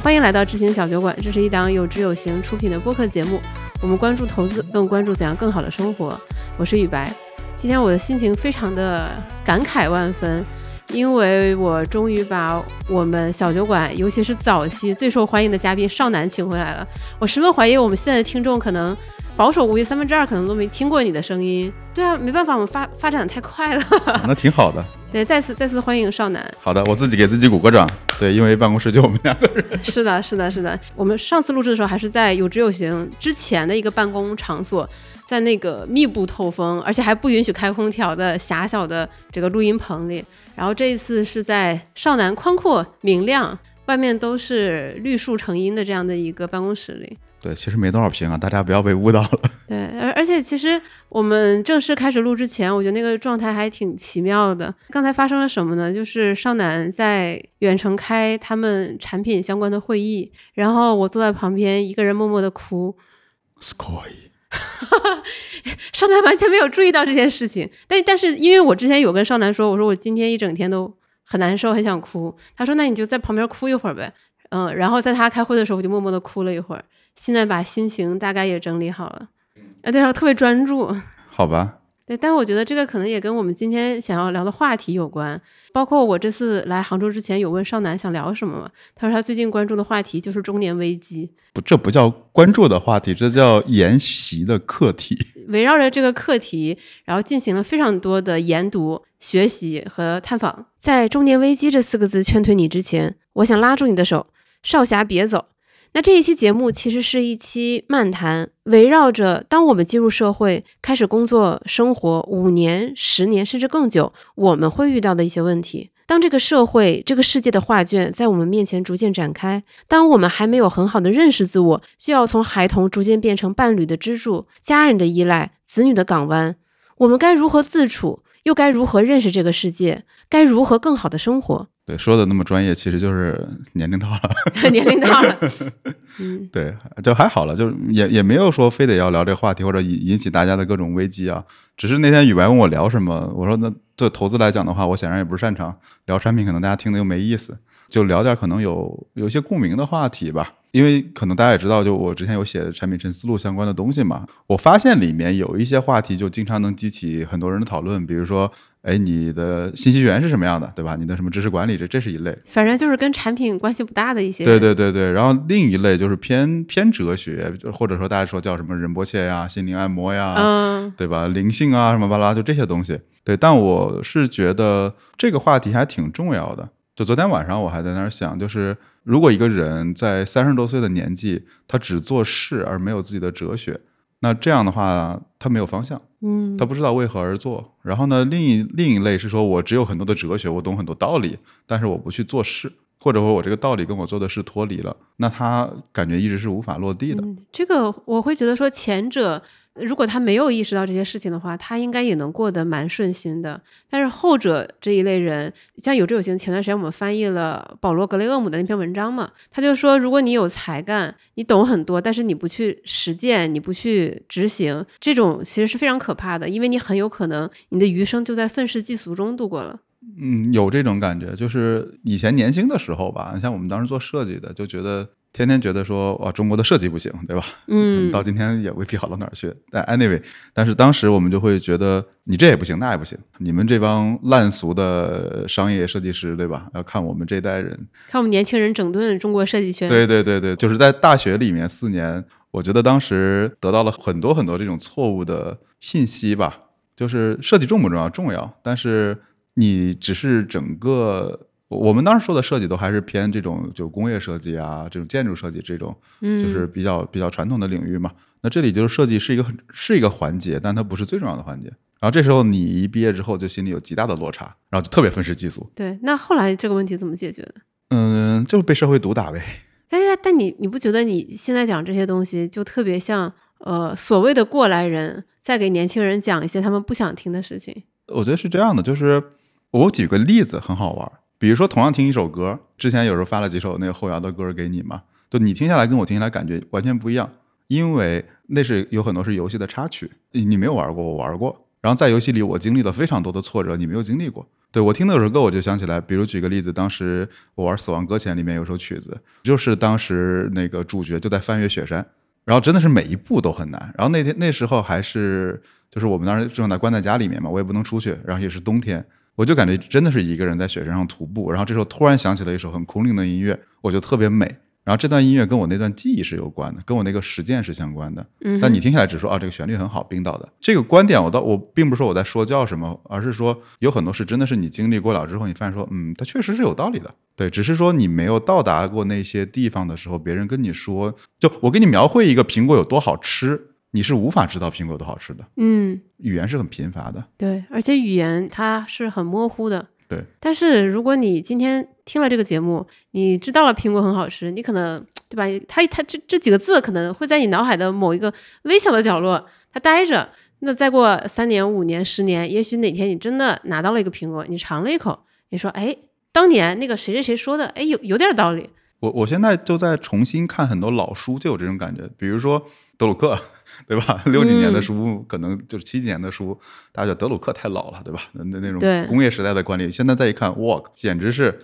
欢迎来到知行小酒馆，这是一档有知有行出品的播客节目。我们关注投资，更关注怎样更好的生活。我是雨白，今天我的心情非常的感慨万分，因为我终于把我们小酒馆，尤其是早期最受欢迎的嘉宾少男请回来了。我十分怀疑我们现在的听众可能。保守估计三分之二可能都没听过你的声音。对啊，没办法，我们发发展的太快了。那挺好的。对，再次再次欢迎少男。好的，我自己给自己鼓个掌。对，因为办公室就我们两个人。是的，是的，是的。我们上次录制的时候还是在有知有行之前的一个办公场所，在那个密不透风，而且还不允许开空调的狭小的这个录音棚里。然后这一次是在少南宽阔明亮。外面都是绿树成荫的这样的一个办公室里，对，其实没多少平啊，大家不要被误导了。对，而而且其实我们正式开始录之前，我觉得那个状态还挺奇妙的。刚才发生了什么呢？就是少南在远程开他们产品相关的会议，然后我坐在旁边一个人默默的哭。Sky，少南完全没有注意到这件事情，但但是因为我之前有跟少南说，我说我今天一整天都。很难受，很想哭。他说：“那你就在旁边哭一会儿呗。”嗯，然后在他开会的时候，我就默默的哭了一会儿。现在把心情大概也整理好了。啊，对，特别专注。好吧。对，但我觉得这个可能也跟我们今天想要聊的话题有关。包括我这次来杭州之前，有问少南想聊什么嘛？他说他最近关注的话题就是中年危机。不，这不叫关注的话题，这叫研习的课题。围绕着这个课题，然后进行了非常多的研读、学习和探访。在中年危机这四个字劝退你之前，我想拉住你的手，少侠别走。那这一期节目其实是一期漫谈，围绕着当我们进入社会、开始工作、生活五年、十年甚至更久，我们会遇到的一些问题。当这个社会、这个世界的画卷在我们面前逐渐展开，当我们还没有很好的认识自我，就要从孩童逐渐变成伴侣的支柱、家人的依赖、子女的港湾，我们该如何自处？又该如何认识这个世界？该如何更好的生活？对，说的那么专业，其实就是年龄到了，年龄到了。嗯，对，就还好了，就也也没有说非得要聊这个话题，或者引引起大家的各种危机啊。只是那天雨白问我聊什么，我说那对投资来讲的话，我显然也不是擅长聊产品，可能大家听的又没意思，就聊点可能有有一些共鸣的话题吧。因为可能大家也知道，就我之前有写产品陈思路相关的东西嘛，我发现里面有一些话题就经常能激起很多人的讨论，比如说。哎，你的信息源是什么样的，对吧？你的什么知识管理，这这是一类，反正就是跟产品关系不大的一些。对对对对，然后另一类就是偏偏哲学，或者说大家说叫什么仁波切呀、心灵按摩呀，嗯，对吧？灵性啊，什么巴拉，就这些东西。对，但我是觉得这个话题还挺重要的。就昨天晚上我还在那儿想，就是如果一个人在三十多岁的年纪，他只做事而没有自己的哲学。那这样的话，他没有方向，嗯，他不知道为何而做。然后呢，另一另一类是说，我只有很多的哲学，我懂很多道理，但是我不去做事，或者说我这个道理跟我做的事脱离了，那他感觉一直是无法落地的。这个我会觉得说前者。如果他没有意识到这些事情的话，他应该也能过得蛮顺心的。但是后者这一类人，像有志有行，前段时间我们翻译了保罗·格雷厄姆的那篇文章嘛，他就说，如果你有才干，你懂很多，但是你不去实践，你不去执行，这种其实是非常可怕的，因为你很有可能你的余生就在愤世嫉俗中度过了。嗯，有这种感觉，就是以前年轻的时候吧，像我们当时做设计的，就觉得。天天觉得说哇，中国的设计不行，对吧？嗯，到今天也未必好到哪儿去。但 anyway，但是当时我们就会觉得你这也不行，那也不行。你们这帮烂俗的商业设计师，对吧？要看我们这代人，看我们年轻人整顿中国设计圈。对对对对，就是在大学里面四年，我觉得当时得到了很多很多这种错误的信息吧。就是设计重不重要？重要，但是你只是整个。我们当时说的设计都还是偏这种就工业设计啊，这种建筑设计这种，就是比较比较传统的领域嘛。那这里就是设计是一个是一个环节，但它不是最重要的环节。然后这时候你一毕业之后就心里有极大的落差，然后就特别愤世嫉俗。对，那后来这个问题怎么解决的？嗯，就是被社会毒打呗。但但你你不觉得你现在讲这些东西就特别像呃所谓的过来人在给年轻人讲一些他们不想听的事情？我觉得是这样的，就是我举个例子很好玩。比如说，同样听一首歌，之前有时候发了几首那个后摇的歌给你嘛，就你听下来跟我听下来感觉完全不一样，因为那是有很多是游戏的插曲，你没有玩过，我玩过。然后在游戏里我经历了非常多的挫折，你没有经历过。对我听那首歌，我就想起来，比如举个例子，当时我玩《死亡搁浅》里面有首曲子，就是当时那个主角就在翻越雪山，然后真的是每一步都很难。然后那天那时候还是就是我们当时正在关在家里面嘛，我也不能出去，然后也是冬天，我就感觉真的是一个人在雪山上徒步。然后这时候突然响起了一首很空灵的音乐，我就特别美。然后这段音乐跟我那段记忆是有关的，跟我那个实践是相关的。嗯，但你听起来只说啊，这个旋律很好，冰岛的这个观点，我倒我并不是说我在说教什么，而是说有很多事真的是你经历过了之后，你发现说，嗯，它确实是有道理的。对，只是说你没有到达过那些地方的时候，别人跟你说，就我给你描绘一个苹果有多好吃，你是无法知道苹果有多好吃的。嗯，语言是很贫乏的。对，而且语言它是很模糊的。对，但是如果你今天听了这个节目，你知道了苹果很好吃，你可能对吧？它它这这几个字可能会在你脑海的某一个微小的角落，它待着。那再过三年、五年、十年，也许哪天你真的拿到了一个苹果，你尝了一口，你说，哎，当年那个谁谁谁说的，哎，有有点道理。我我现在就在重新看很多老书，就有这种感觉，比如说德鲁克。对吧？六几年的书，可能就是七几年的书，大家觉得德鲁克太老了，对吧？那那种工业时代的管理，现在再一看，哇，简直是，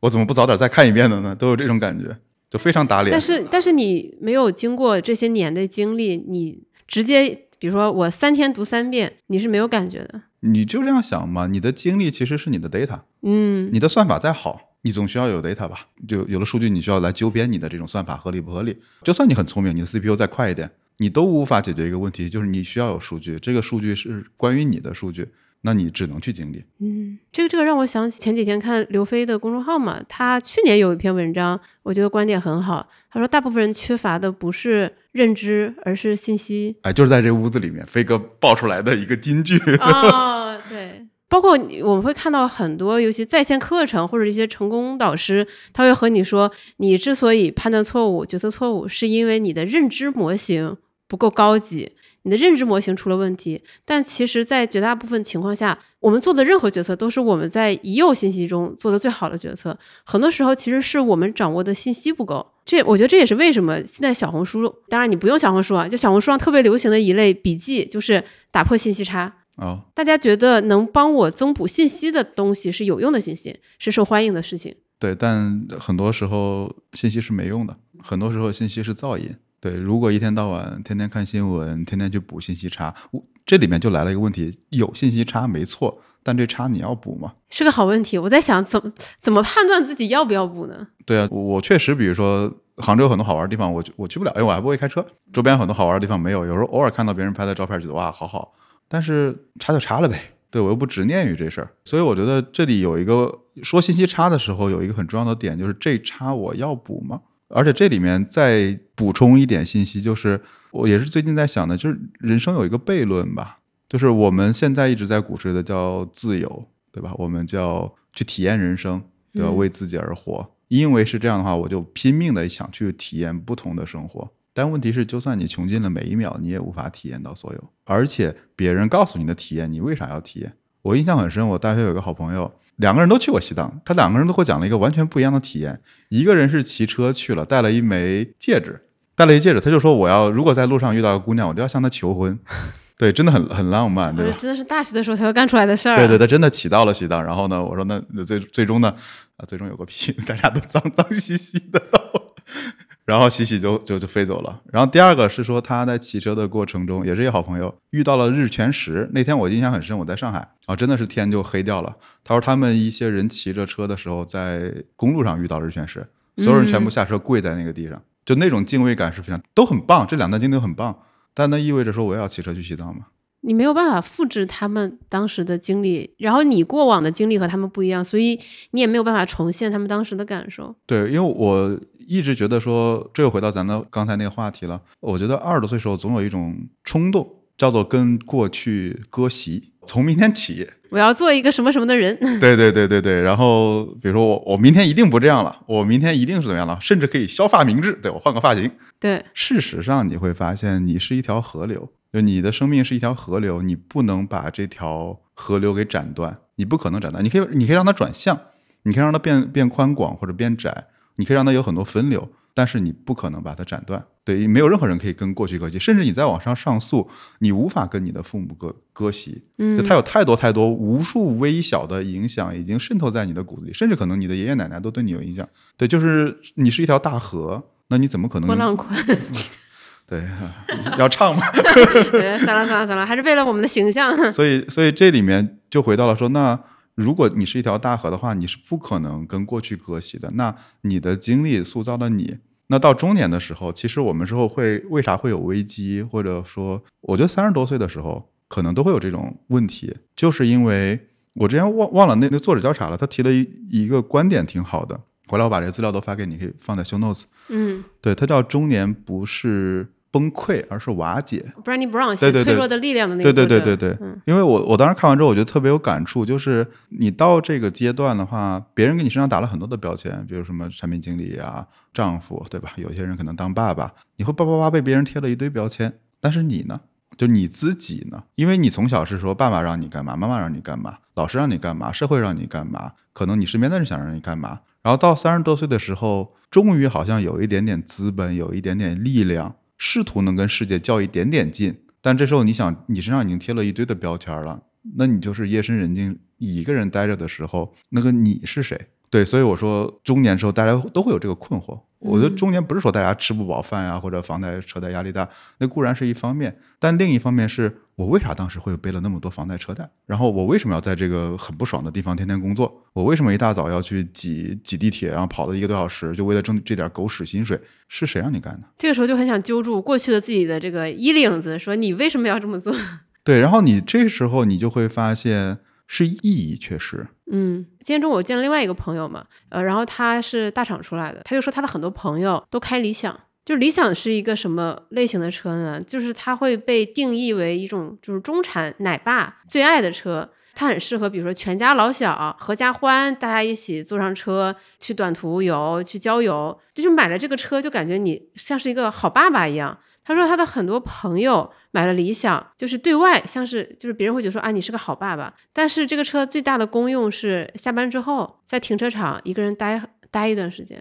我怎么不早点再看一遍的呢？都有这种感觉，就非常打脸。但是，但是你没有经过这些年的经历，你直接，比如说我三天读三遍，你是没有感觉的。你就这样想嘛？你的经历其实是你的 data，嗯，你的算法再好。你总需要有 data 吧？就有了数据，你需要来纠编你的这种算法合理不合理？就算你很聪明，你的 CPU 再快一点，你都无法解决一个问题，就是你需要有数据，这个数据是关于你的数据，那你只能去经历。嗯，这个这个让我想起前几天看刘飞的公众号嘛，他去年有一篇文章，我觉得观点很好。他说，大部分人缺乏的不是认知，而是信息。哎，就是在这屋子里面，飞哥爆出来的一个金句。哦，对。包括我们会看到很多，尤其在线课程或者一些成功导师，他会和你说，你之所以判断错误、决策错误，是因为你的认知模型不够高级，你的认知模型出了问题。但其实，在绝大部分情况下，我们做的任何决策都是我们在已有信息中做的最好的决策。很多时候，其实是我们掌握的信息不够。这我觉得这也是为什么现在小红书，当然你不用小红书啊，就小红书上特别流行的一类笔记，就是打破信息差。哦，大家觉得能帮我增补信息的东西是有用的信息，是受欢迎的事情。对，但很多时候信息是没用的，很多时候信息是噪音。对，如果一天到晚天天看新闻，天天去补信息差，这里面就来了一个问题：有信息差没错，但这差你要补吗？是个好问题。我在想，怎么怎么判断自己要不要补呢？对啊，我确实，比如说杭州有很多好玩的地方，我我去不了，因为我还不会开车。周边很多好玩的地方没有，有时候偶尔看到别人拍的照片，觉得哇，好好。但是差就差了呗，对我又不执念于这事儿，所以我觉得这里有一个说信息差的时候，有一个很重要的点，就是这差我要补吗？而且这里面再补充一点信息，就是我也是最近在想的，就是人生有一个悖论吧，就是我们现在一直在鼓吹的叫自由，对吧？我们叫去体验人生，对吧？为自己而活，因为是这样的话，我就拼命的想去体验不同的生活。但问题是，就算你穷尽了每一秒，你也无法体验到所有。而且别人告诉你的体验，你为啥要体验？我印象很深，我大学有个好朋友，两个人都去过西藏，他两个人都给我讲了一个完全不一样的体验。一个人是骑车去了，带了一枚戒指，带了一戒指，他就说我要如果在路上遇到个姑娘，我就要向她求婚。对，真的很很浪漫，对吧？真的是大学的时候才会干出来的事儿。对对，他真的骑到了西藏。然后呢，我说那最最终呢？啊，最终有个屁，大家都脏脏兮兮的。然后洗洗就就就飞走了。然后第二个是说他在骑车的过程中，也是一个好朋友遇到了日全食。那天我印象很深，我在上海啊，真的是天就黑掉了。他说他们一些人骑着车的时候，在公路上遇到日全食，所有人全部下车跪在那个地上，就那种敬畏感是非常都很棒。这两段经历都很棒，但那意味着说我也要骑车去西藏吗？你没有办法复制他们当时的经历，然后你过往的经历和他们不一样，所以你也没有办法重现他们当时的感受。对，因为我一直觉得说，这又回到咱的刚才那个话题了。我觉得二十多岁时候总有一种冲动，叫做跟过去割席。从明天起，我要做一个什么什么的人。对对对对对。然后比如说我，我明天一定不这样了，我明天一定是怎么样了，甚至可以削发明志。对我换个发型。对，事实上你会发现，你是一条河流。就你的生命是一条河流，你不能把这条河流给斩断，你不可能斩断。你可以，你可以让它转向，你可以让它变变宽广或者变窄，你可以让它有很多分流，但是你不可能把它斩断。对，没有任何人可以跟过去割席，甚至你再往上上诉，你无法跟你的父母割割席。嗯就，它有太多太多无数微小的影响已经渗透在你的骨子里，甚至可能你的爷爷奶奶都对你有影响。对，就是你是一条大河，那你怎么可能波浪宽。对 要唱吗？对，算了算了算了，还是为了我们的形象。所以，所以这里面就回到了说，那如果你是一条大河的话，你是不可能跟过去割席的。那你的经历塑造了你。那到中年的时候，其实我们之后会为啥会有危机，或者说，我觉得三十多岁的时候可能都会有这种问题，就是因为我之前忘忘了那那作者叫啥了，他提了一一个观点挺好的，回来我把这个资料都发给你，可以放在 show notes。嗯对，他叫中年不是崩溃，而是瓦解。，Brandy Brown 对对对写脆弱的力量的那个对对对对对，嗯因为我我当时看完之后，我觉得特别有感触，就是你到这个阶段的话，别人给你身上打了很多的标签，比如什么产品经理啊、丈夫，对吧？有些人可能当爸爸，你会叭叭叭被别人贴了一堆标签，但是你呢？就你自己呢？因为你从小是说爸爸让你干嘛，妈妈让你干嘛，老师让你干嘛，社会让你干嘛，可能你身边的人想让你干嘛，然后到三十多岁的时候，终于好像有一点点资本，有一点点力量，试图能跟世界较一点点劲。但这时候你想，你身上已经贴了一堆的标签了，那你就是夜深人静一个人待着的时候，那个你是谁？对，所以我说中年时候大家都会有这个困惑。我觉得中年不是说大家吃不饱饭呀、或者房贷车贷压力大，那固然是一方面，但另一方面是我为啥当时会背了那么多房贷车贷？然后我为什么要在这个很不爽的地方天天工作？我为什么一大早要去挤挤地铁，然后跑了一个多小时，就为了挣这点狗屎薪水？是谁让你干的？这个时候就很想揪住过去的自己的这个衣领子，说你为什么要这么做？对，然后你这时候你就会发现是意义确实。嗯，今天中午我见了另外一个朋友嘛，呃，然后他是大厂出来的，他就说他的很多朋友都开理想。就理想是一个什么类型的车呢？就是它会被定义为一种就是中产奶爸最爱的车，它很适合比如说全家老小合家欢，大家一起坐上车去短途游、去郊游，就是买了这个车就感觉你像是一个好爸爸一样。他说他的很多朋友买了理想，就是对外像是就是别人会觉得说啊你是个好爸爸，但是这个车最大的功用是下班之后在停车场一个人待待一段时间。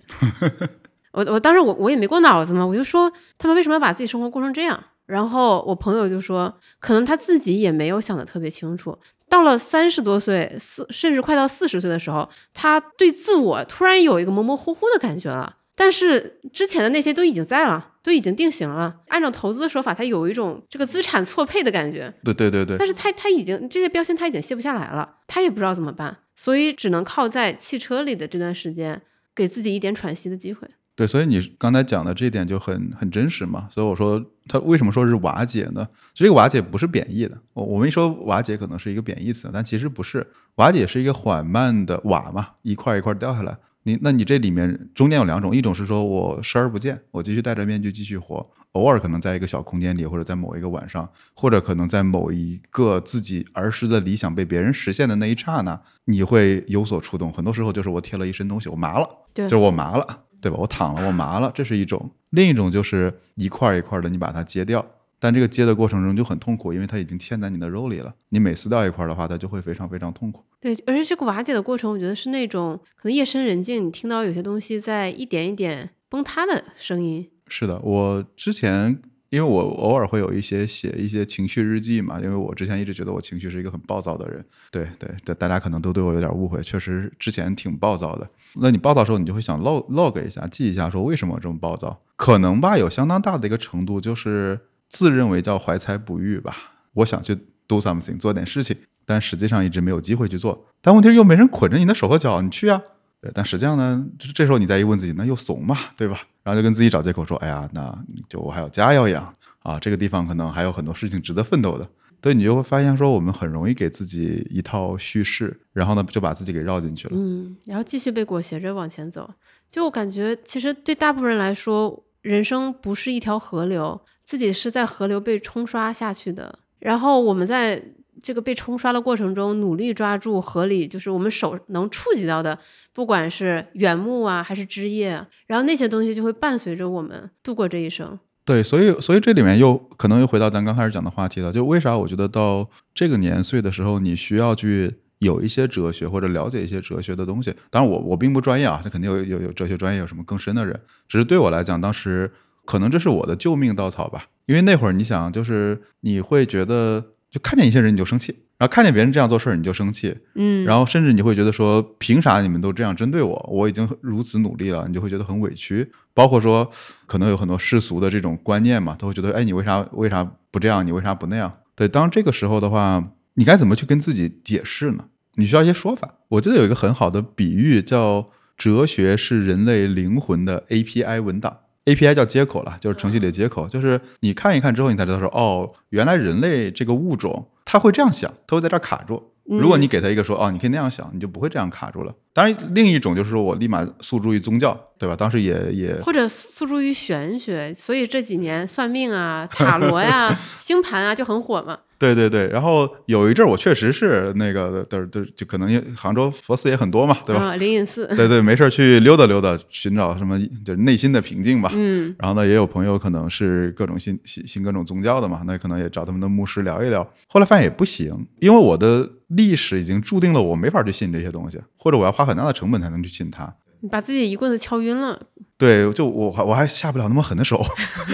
我我当时我我也没过脑子嘛，我就说他们为什么要把自己生活过成这样？然后我朋友就说，可能他自己也没有想得特别清楚。到了三十多岁，四甚至快到四十岁的时候，他对自我突然有一个模模糊糊的感觉了。但是之前的那些都已经在了，都已经定型了。按照投资的说法，它有一种这个资产错配的感觉。对对对对但是它它已经这些标签它已经卸不下来了，它也不知道怎么办，所以只能靠在汽车里的这段时间，给自己一点喘息的机会。对，所以你刚才讲的这一点就很很真实嘛。所以我说它为什么说是瓦解呢？这个瓦解不是贬义的。我我们一说瓦解可能是一个贬义词，但其实不是。瓦解是一个缓慢的瓦嘛，一块一块掉下来。你那你这里面中间有两种，一种是说我视而不见，我继续戴着面具继续活，偶尔可能在一个小空间里，或者在某一个晚上，或者可能在某一个自己儿时的理想被别人实现的那一刹那，你会有所触动。很多时候就是我贴了一身东西，我麻了，对就是我麻了，对吧？我躺了，我麻了，这是一种；另一种就是一块儿一块儿的你把它揭掉，但这个揭的过程中就很痛苦，因为它已经嵌在你的肉里了。你每撕掉一块儿的话，它就会非常非常痛苦。对，而且这个瓦解的过程，我觉得是那种可能夜深人静，你听到有些东西在一点一点崩塌的声音。是的，我之前因为我偶尔会有一些写一些情绪日记嘛，因为我之前一直觉得我情绪是一个很暴躁的人。对对对，大家可能都对我有点误会，确实之前挺暴躁的。那你暴躁的时候，你就会想 log log 一下，记一下，说为什么这么暴躁？可能吧，有相当大的一个程度就是自认为叫怀才不遇吧。我想去 do something 做点事情，但实际上一直没有机会去做。但问题是又没人捆着你的手和脚，你去啊。对，但实际上呢，这时候你再一问自己，那又怂嘛，对吧？然后就跟自己找借口说，哎呀，那就我还有家要养啊，这个地方可能还有很多事情值得奋斗的。对你就会发现说，我们很容易给自己一套叙事，然后呢就把自己给绕进去了。嗯，然后继续被裹挟着往前走。就我感觉，其实对大部分人来说，人生不是一条河流，自己是在河流被冲刷下去的。然后我们在这个被冲刷的过程中，努力抓住河里就是我们手能触及到的，不管是原木啊还是枝叶，然后那些东西就会伴随着我们度过这一生。对，所以所以这里面又可能又回到咱刚开始讲的话题了，就为啥我觉得到这个年岁的时候，你需要去有一些哲学或者了解一些哲学的东西。当然我，我并不专业啊，这肯定有有有哲学专业有什么更深的人。只是对我来讲，当时可能这是我的救命稻草吧。因为那会儿你想，就是你会觉得，就看见一些人你就生气，然后看见别人这样做事儿你就生气，嗯，然后甚至你会觉得说，凭啥你们都这样针对我？我已经如此努力了，你就会觉得很委屈。包括说，可能有很多世俗的这种观念嘛，都会觉得，哎，你为啥为啥不这样？你为啥不那样？对，当这个时候的话，你该怎么去跟自己解释呢？你需要一些说法。我记得有一个很好的比喻，叫哲学是人类灵魂的 API 文档。API 叫接口了，就是程序里的接口，就是你看一看之后，你才知道说，哦，原来人类这个物种，它会这样想，它会在这儿卡住。如果你给他一个说，哦，你可以那样想，你就不会这样卡住了。当然，另一种就是说我立马诉诸于宗教，对吧？当时也也或者诉诸于玄学，所以这几年算命啊、塔罗呀、星盘啊就很火嘛。对对对，然后有一阵儿我确实是那个的的，就可能也杭州佛寺也很多嘛，对吧？啊，灵隐寺。对对，没事儿去溜达溜达，寻找什么就是内心的平静吧。嗯，然后呢，也有朋友可能是各种信信信各种宗教的嘛，那可能也找他们的牧师聊一聊。后来发现也不行，因为我的历史已经注定了我没法去信这些东西，或者我要花很大的成本才能去信它。你把自己一棍子敲晕了。对，就我还我还下不了那么狠的手。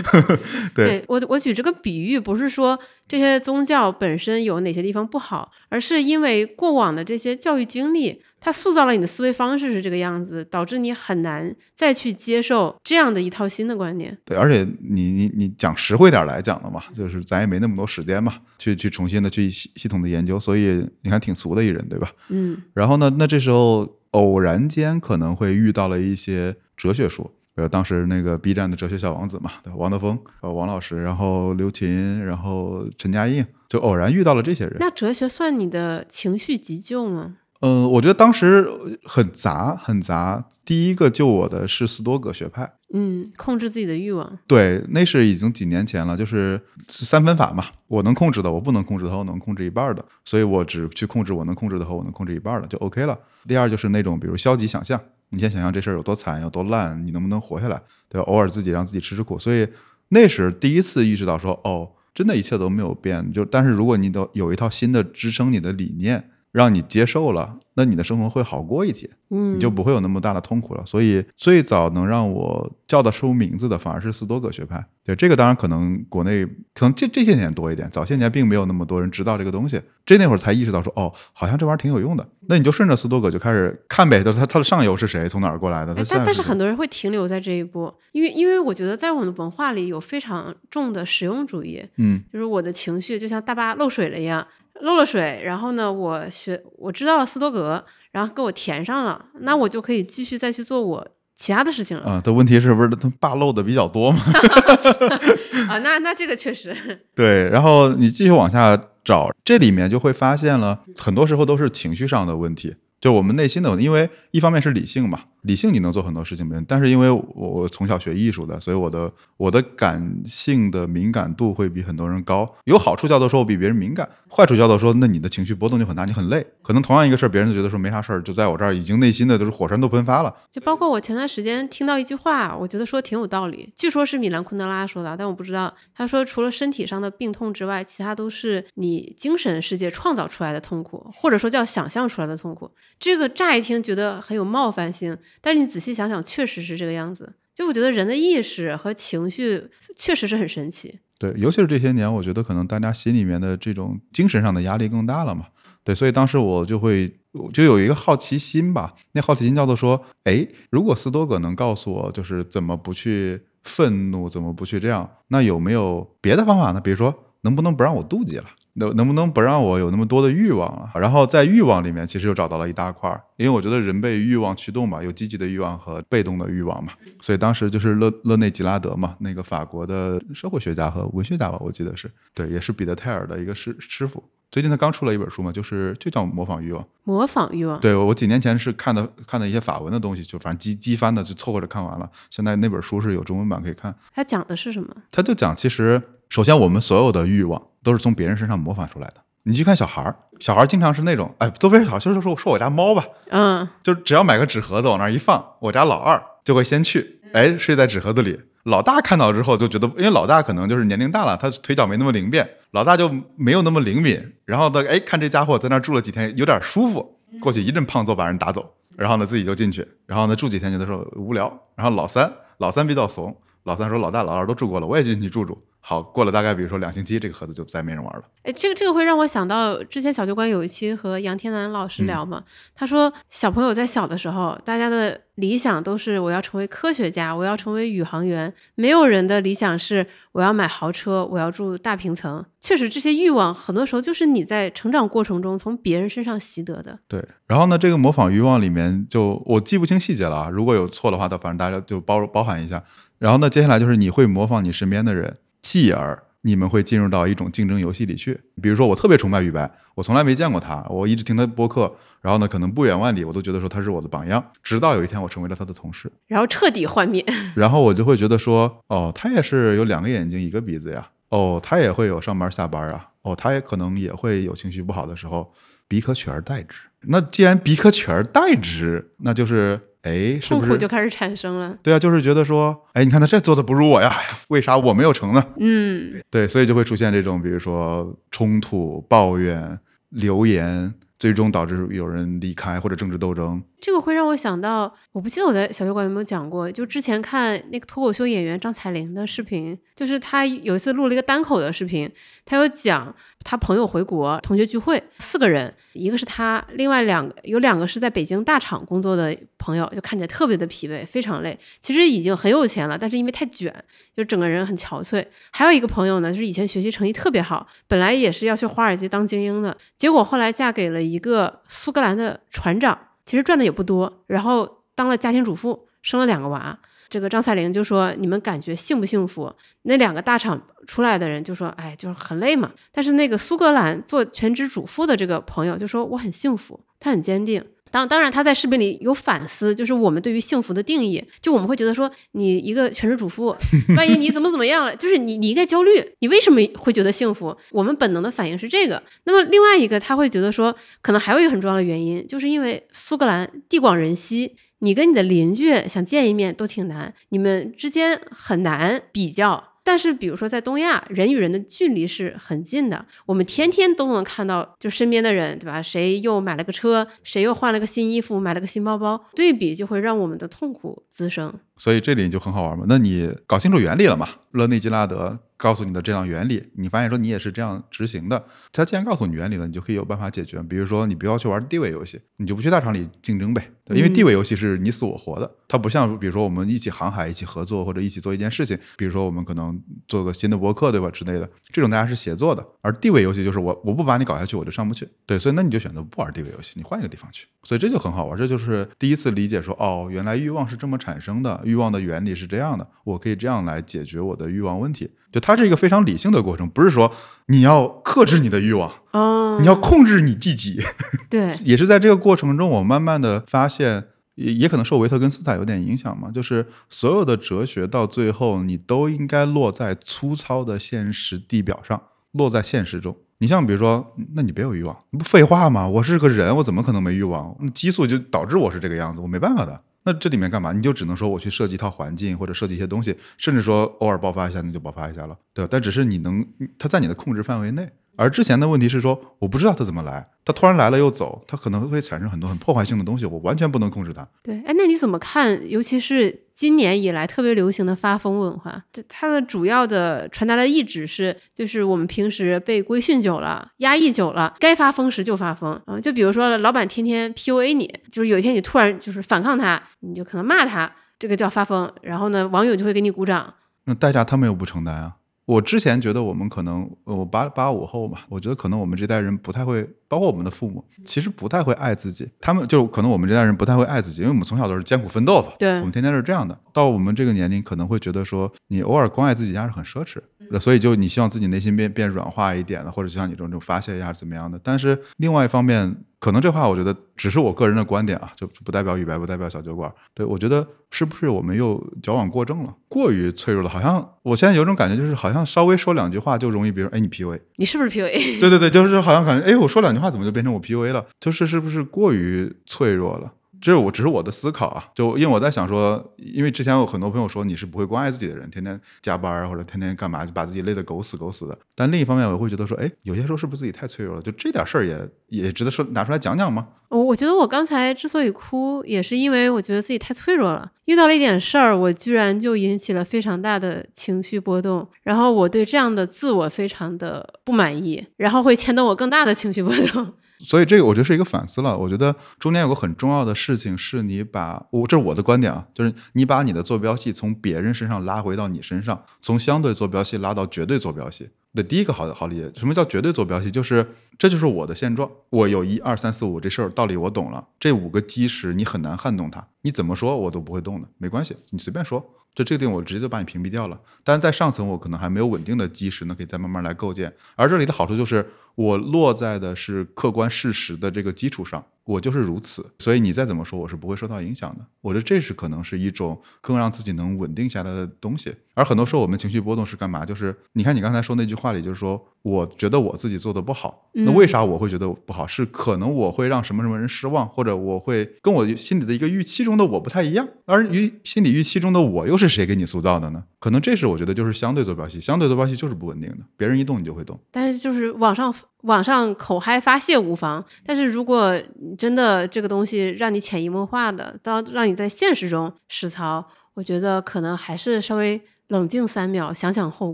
对我我举这个比喻，不是说这些宗教本身有哪些地方不好，而是因为过往的这些教育经历，它塑造了你的思维方式是这个样子，导致你很难再去接受这样的一套新的观念。对，而且你你你讲实惠点来讲的嘛，就是咱也没那么多时间嘛，去去重新的去系系统的研究，所以你看挺俗的一人，对吧？嗯。然后呢，那这时候偶然间可能会遇到了一些哲学书。比如当时那个 B 站的哲学小王子嘛，对，王德峰，呃，王老师，然后刘琴，然后陈嘉映，就偶然遇到了这些人。那哲学算你的情绪急救吗？嗯，我觉得当时很杂，很杂。第一个救我的是斯多葛学派，嗯，控制自己的欲望。对，那是已经几年前了，就是三分法嘛，我能控制的，我不能控制的，我能控制一半的，所以我只去控制我能控制的和我能控制一半的，就 OK 了。第二就是那种，比如消极想象。你先想象这事儿有多惨，有多烂，你能不能活下来？对吧？偶尔自己让自己吃吃苦，所以那时第一次意识到说，哦，真的一切都没有变。就但是如果你都有一套新的支撑你的理念，让你接受了，那你的生活会好过一些，嗯，你就不会有那么大的痛苦了。所以最早能让我叫得出名字的，反而是斯多葛学派。对这个，当然可能国内可能这这些年多一点，早些年并没有那么多人知道这个东西。这那会儿才意识到说，哦，好像这玩意儿挺有用的。那你就顺着斯多葛就开始看呗，就是他他的上游是谁，从哪儿过来的？他但但是很多人会停留在这一步，因为因为我觉得在我们的文化里有非常重的实用主义，嗯，就是我的情绪就像大巴漏水了一样。漏了水，然后呢，我学我知道了斯多格，然后给我填上了，那我就可以继续再去做我其他的事情了。啊，的问题是不是他坝漏的比较多嘛？啊，那那这个确实。对，然后你继续往下找，这里面就会发现了，很多时候都是情绪上的问题。就我们内心的，因为一方面是理性嘛，理性你能做很多事情，但是因为我我从小学艺术的，所以我的我的感性的敏感度会比很多人高。有好处叫做说我比别人敏感，坏处叫做说那你的情绪波动就很大，你很累。可能同样一个事儿，别人都觉得说没啥事儿，就在我这儿已经内心的都是火山都喷发了。就包括我前段时间听到一句话，我觉得说挺有道理，据说是米兰昆德拉说的，但我不知道。他说除了身体上的病痛之外，其他都是你精神世界创造出来的痛苦，或者说叫想象出来的痛苦。这个乍一听觉得很有冒犯性，但是你仔细想想，确实是这个样子。就我觉得人的意识和情绪确实是很神奇。对，尤其是这些年，我觉得可能大家心里面的这种精神上的压力更大了嘛。对，所以当时我就会就有一个好奇心吧，那好奇心叫做说，哎，如果斯多葛能告诉我，就是怎么不去愤怒，怎么不去这样，那有没有别的方法呢？比如说，能不能不让我妒忌了？能能不能不让我有那么多的欲望了？然后在欲望里面，其实又找到了一大块儿，因为我觉得人被欲望驱动嘛，有积极的欲望和被动的欲望嘛。所以当时就是勒勒内吉拉德嘛，那个法国的社会学家和文学家吧，我记得是对，也是彼得泰尔的一个师师傅。最近他刚出了一本书嘛，就是就叫模仿欲望。模仿欲望。对我几年前是看的看的一些法文的东西，就反正机机翻的就凑合着看完了。现在那本书是有中文版可以看。它讲的是什么？他就讲，其实首先我们所有的欲望都是从别人身上模仿出来的。你去看小孩儿，小孩儿经常是那种，哎，都别是小孩，就是说说我家猫吧，嗯，就只要买个纸盒子往那儿一放，我家老二就会先去，哎，睡在纸盒子里。老大看到之后就觉得，因为老大可能就是年龄大了，他腿脚没那么灵便，老大就没有那么灵敏。然后呢，哎，看这家伙在那儿住了几天，有点舒服，过去一阵胖揍把人打走，然后呢自己就进去，然后呢住几天觉得说无聊。然后老三，老三比较怂，老三说老大、老二都住过了，我也进去住住。好，过了大概比如说两星期，这个盒子就再没人玩了。哎，这个这个会让我想到之前小酒馆有一期和杨天南老师聊嘛，他说小朋友在小的时候，大家的理想都是我要成为科学家，我要成为宇航员，没有人的理想是我要买豪车，我要住大平层。确实，这些欲望很多时候就是你在成长过程中从别人身上习得的。对，然后呢，这个模仿欲望里面就我记不清细节了啊，如果有错的话，那反正大家就包包含一下。然后呢，接下来就是你会模仿你身边的人。继而，你们会进入到一种竞争游戏里去。比如说，我特别崇拜于白，我从来没见过他，我一直听他播客，然后呢，可能不远万里，我都觉得说他是我的榜样。直到有一天，我成为了他的同事，然后彻底幻灭。然后我就会觉得说，哦，他也是有两个眼睛，一个鼻子呀。哦，他也会有上班下班啊。哦，他也可能也会有情绪不好的时候，彼可取而代之。那既然彼可取而代之，那就是。哎，痛苦就开始产生了。对啊，就是觉得说，哎，你看他这做的不如我呀，为啥我没有成呢？嗯，对，所以就会出现这种，比如说冲突、抱怨、留言。最终导致有人离开或者政治斗争，这个会让我想到，我不记得我在小学馆有没有讲过，就之前看那个脱口秀演员张彩玲的视频，就是他有一次录了一个单口的视频，他有讲他朋友回国同学聚会，四个人，一个是他，另外两个有两个是在北京大厂工作的朋友，就看起来特别的疲惫，非常累，其实已经很有钱了，但是因为太卷，就整个人很憔悴。还有一个朋友呢，就是以前学习成绩特别好，本来也是要去华尔街当精英的，结果后来嫁给了。一个苏格兰的船长，其实赚的也不多，然后当了家庭主妇，生了两个娃。这个张彩玲就说：“你们感觉幸不幸福？”那两个大厂出来的人就说：“哎，就是很累嘛。”但是那个苏格兰做全职主妇的这个朋友就说：“我很幸福，他很坚定。”当当然，他在视频里有反思，就是我们对于幸福的定义。就我们会觉得说，你一个全职主妇，万一你怎么怎么样了，就是你你应该焦虑，你为什么会觉得幸福？我们本能的反应是这个。那么另外一个，他会觉得说，可能还有一个很重要的原因，就是因为苏格兰地广人稀，你跟你的邻居想见一面都挺难，你们之间很难比较。但是，比如说在东亚，人与人的距离是很近的，我们天天都能看到，就身边的人，对吧？谁又买了个车，谁又换了个新衣服，买了个新包包，对比就会让我们的痛苦滋生。所以这里就很好玩嘛。那你搞清楚原理了嘛？勒内基拉德。告诉你的这样原理，你发现说你也是这样执行的。他既然告诉你原理了，你就可以有办法解决。比如说，你不要去玩地位游戏，你就不去大厂里竞争呗。因为地位游戏是你死我活的，它不像比如说我们一起航海、一起合作或者一起做一件事情。比如说我们可能做个新的博客，对吧之类的，这种大家是协作的。而地位游戏就是我我不把你搞下去，我就上不去。对，所以那你就选择不玩地位游戏，你换一个地方去。所以这就很好玩，这就是第一次理解说，哦，原来欲望是这么产生的，欲望的原理是这样的，我可以这样来解决我的欲望问题。就它是一个非常理性的过程，不是说你要克制你的欲望，哦，你要控制你自己。对，也是在这个过程中，我慢慢的发现，也也可能受维特根斯坦有点影响嘛，就是所有的哲学到最后，你都应该落在粗糙的现实地表上，落在现实中。你像比如说，那你别有欲望，不废话吗？我是个人，我怎么可能没欲望？激素就导致我是这个样子，我没办法的。那这里面干嘛？你就只能说我去设计一套环境，或者设计一些东西，甚至说偶尔爆发一下，那就爆发一下了，对吧？但只是你能，它在你的控制范围内。而之前的问题是说，我不知道它怎么来，它突然来了又走，它可能会产生很多很破坏性的东西，我完全不能控制它。对，哎，那你怎么看？尤其是今年以来特别流行的发疯文化，它的主要的传达的意志是，就是我们平时被规训久了，压抑久了，该发疯时就发疯啊。就比如说，老板天天 PUA 你，就是有一天你突然就是反抗他，你就可能骂他，这个叫发疯。然后呢，网友就会给你鼓掌。那代价他们又不承担啊。我之前觉得我们可能，我八八五后嘛，我觉得可能我们这代人不太会，包括我们的父母，其实不太会爱自己。他们就可能我们这代人不太会爱自己，因为我们从小都是艰苦奋斗吧。对，我们天天是这样的。到我们这个年龄，可能会觉得说，你偶尔关爱自己一下是很奢侈。所以就你希望自己内心变变软化一点的，或者就像你这种这种发泄一下怎么样的？但是另外一方面，可能这话我觉得只是我个人的观点啊，就不代表雨白，不代表小酒馆。对我觉得是不是我们又矫枉过正了，过于脆弱了？好像我现在有种感觉，就是好像稍微说两句话就容易别人哎你 P u a 你是不是 P u a 对对对，就是好像感觉哎我说两句话怎么就变成我 P u a 了？就是是不是过于脆弱了？这我只是我的思考啊，就因为我在想说，因为之前有很多朋友说你是不会关爱自己的人，天天加班啊或者天天干嘛，就把自己累得狗死狗死的。但另一方面，我会觉得说，哎，有些时候是不是自己太脆弱了？就这点事儿也也值得说拿出来讲讲吗？我我觉得我刚才之所以哭，也是因为我觉得自己太脆弱了。遇到了一点事儿，我居然就引起了非常大的情绪波动，然后我对这样的自我非常的不满意，然后会牵动我更大的情绪波动。所以这个我觉得是一个反思了。我觉得中间有个很重要的事情是，你把我这是我的观点啊，就是你把你的坐标系从别人身上拉回到你身上，从相对坐标系拉到绝对坐标系。对，第一个好好理解，什么叫绝对坐标系？就是这就是我的现状，我有一二三四五这事儿道理我懂了，这五个基石你很难撼动它，你怎么说我都不会动的，没关系，你随便说。就这个地方，我直接就把你屏蔽掉了。但是在上层，我可能还没有稳定的基石呢，可以再慢慢来构建。而这里的好处就是，我落在的是客观事实的这个基础上，我就是如此。所以你再怎么说，我是不会受到影响的。我觉得这是可能是一种更让自己能稳定下来的东西。而很多时候，我们情绪波动是干嘛？就是你看你刚才说那句话里，就是说。我觉得我自己做的不好，那为啥我会觉得不好？是可能我会让什么什么人失望，或者我会跟我心里的一个预期中的我不太一样。而于心理预期中的我又是谁给你塑造的呢？可能这是我觉得就是相对坐标系，相对坐标系就是不稳定的，别人一动你就会动。但是就是网上网上口嗨发泄无妨，但是如果真的这个东西让你潜移默化的到让你在现实中实操，我觉得可能还是稍微。冷静三秒，想想后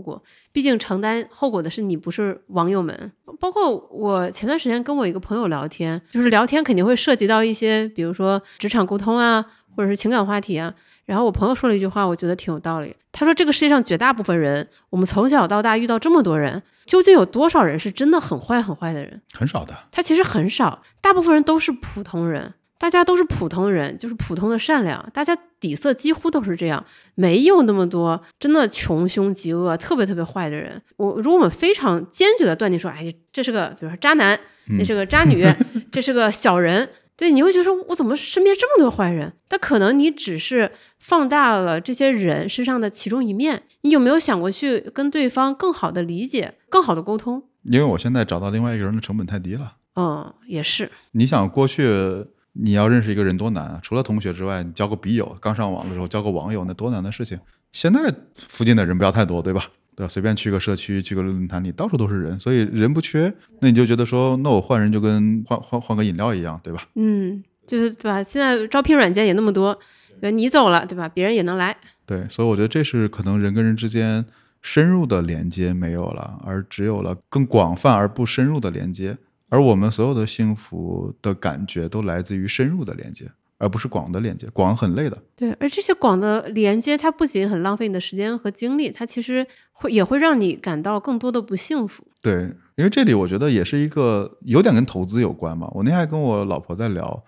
果。毕竟承担后果的是你，不是网友们。包括我前段时间跟我一个朋友聊天，就是聊天肯定会涉及到一些，比如说职场沟通啊，或者是情感话题啊。然后我朋友说了一句话，我觉得挺有道理。他说：“这个世界上绝大部分人，我们从小到大遇到这么多人，究竟有多少人是真的很坏很坏的人？很少的。他其实很少，大部分人都是普通人。”大家都是普通人，就是普通的善良，大家底色几乎都是这样，没有那么多真的穷凶极恶、特别特别坏的人。我如果我们非常坚决的断定说，哎，这是个，比如说渣男，那是个渣女，这是个小人，对，你会觉得说，我怎么身边这么多坏人？但可能你只是放大了这些人身上的其中一面，你有没有想过去跟对方更好的理解、更好的沟通？因为我现在找到另外一个人的成本太低了。嗯，也是。你想过去。你要认识一个人多难啊！除了同学之外，你交个笔友，刚上网的时候交个网友，那多难的事情。现在附近的人不要太多，对吧？对吧？随便去个社区，去个论坛里，到处都是人，所以人不缺。那你就觉得说，那我换人就跟换换换个饮料一样，对吧？嗯，就是对吧？现在招聘软件也那么多，你走了，对吧？别人也能来。对，所以我觉得这是可能人跟人之间深入的连接没有了，而只有了更广泛而不深入的连接。而我们所有的幸福的感觉都来自于深入的连接，而不是广的连接。广很累的。对，而这些广的连接，它不仅很浪费你的时间和精力，它其实会也会让你感到更多的不幸福。对，因为这里我觉得也是一个有点跟投资有关嘛。我那天还跟我老婆在聊，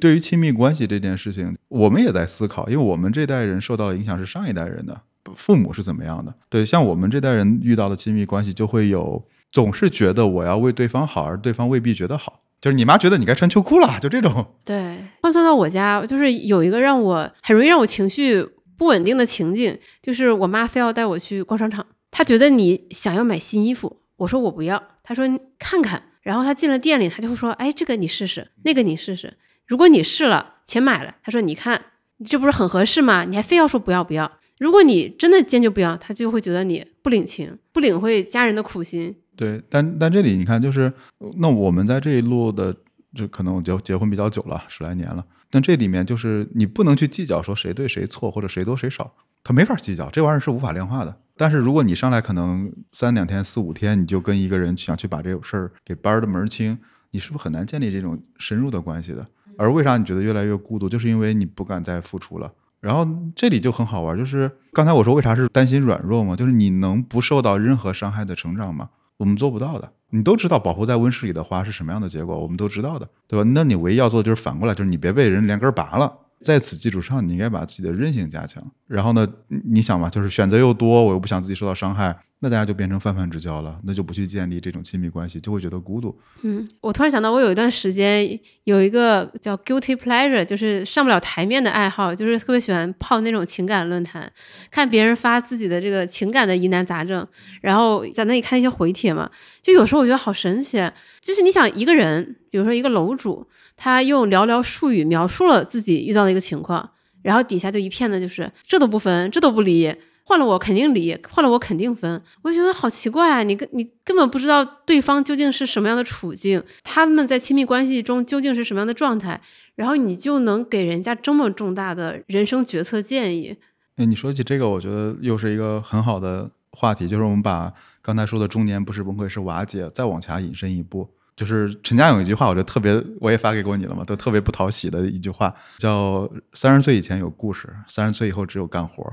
对于亲密关系这件事情，我们也在思考，因为我们这代人受到的影响是上一代人的父母是怎么样的。对，像我们这代人遇到的亲密关系，就会有。总是觉得我要为对方好，而对方未必觉得好。就是你妈觉得你该穿秋裤了，就这种。对，换算到我家，就是有一个让我很容易让我情绪不稳定的情景，就是我妈非要带我去逛商场，她觉得你想要买新衣服，我说我不要，她说看看。然后她进了店里，她就会说，哎，这个你试试，那个你试试。如果你试了且买了，她说你看，这不是很合适吗？你还非要说不要不要。如果你真的坚决不要，她就会觉得你不领情，不领会家人的苦心。对，但但这里你看，就是那我们在这一路的，就可能结结婚比较久了，十来年了。但这里面就是你不能去计较说谁对谁错，或者谁多谁少，他没法计较，这玩意儿是无法量化的。但是如果你上来可能三两天、四五天，你就跟一个人想去把这个事儿给掰的门清，你是不是很难建立这种深入的关系的？而为啥你觉得越来越孤独，就是因为你不敢再付出了。然后这里就很好玩，就是刚才我说为啥是担心软弱嘛，就是你能不受到任何伤害的成长吗？我们做不到的，你都知道保护在温室里的花是什么样的结果，我们都知道的，对吧？那你唯一要做的就是反过来，就是你别被人连根拔了。在此基础上，你应该把自己的韧性加强。然后呢，你想吧，就是选择又多，我又不想自己受到伤害，那大家就变成泛泛之交了，那就不去建立这种亲密关系，就会觉得孤独。嗯，我突然想到，我有一段时间有一个叫 guilty pleasure，就是上不了台面的爱好，就是特别喜欢泡那种情感论坛，看别人发自己的这个情感的疑难杂症，然后在那里看一些回帖嘛。就有时候我觉得好神奇，就是你想一个人，比如说一个楼主，他用寥寥数语描述了自己遇到的一个情况，然后底下就一片的就是这都不分，这都不理。换了我肯定离，换了我肯定分。我就觉得好奇怪啊！你根你根本不知道对方究竟是什么样的处境，他们在亲密关系中究竟是什么样的状态，然后你就能给人家这么重大的人生决策建议。哎，你说起这个，我觉得又是一个很好的话题，就是我们把刚才说的中年不是崩溃是瓦解，再往前引申一步，就是陈嘉有一句话，我觉得特别，我也发给过你了嘛，都特别不讨喜的一句话，叫三十岁以前有故事，三十岁以后只有干活。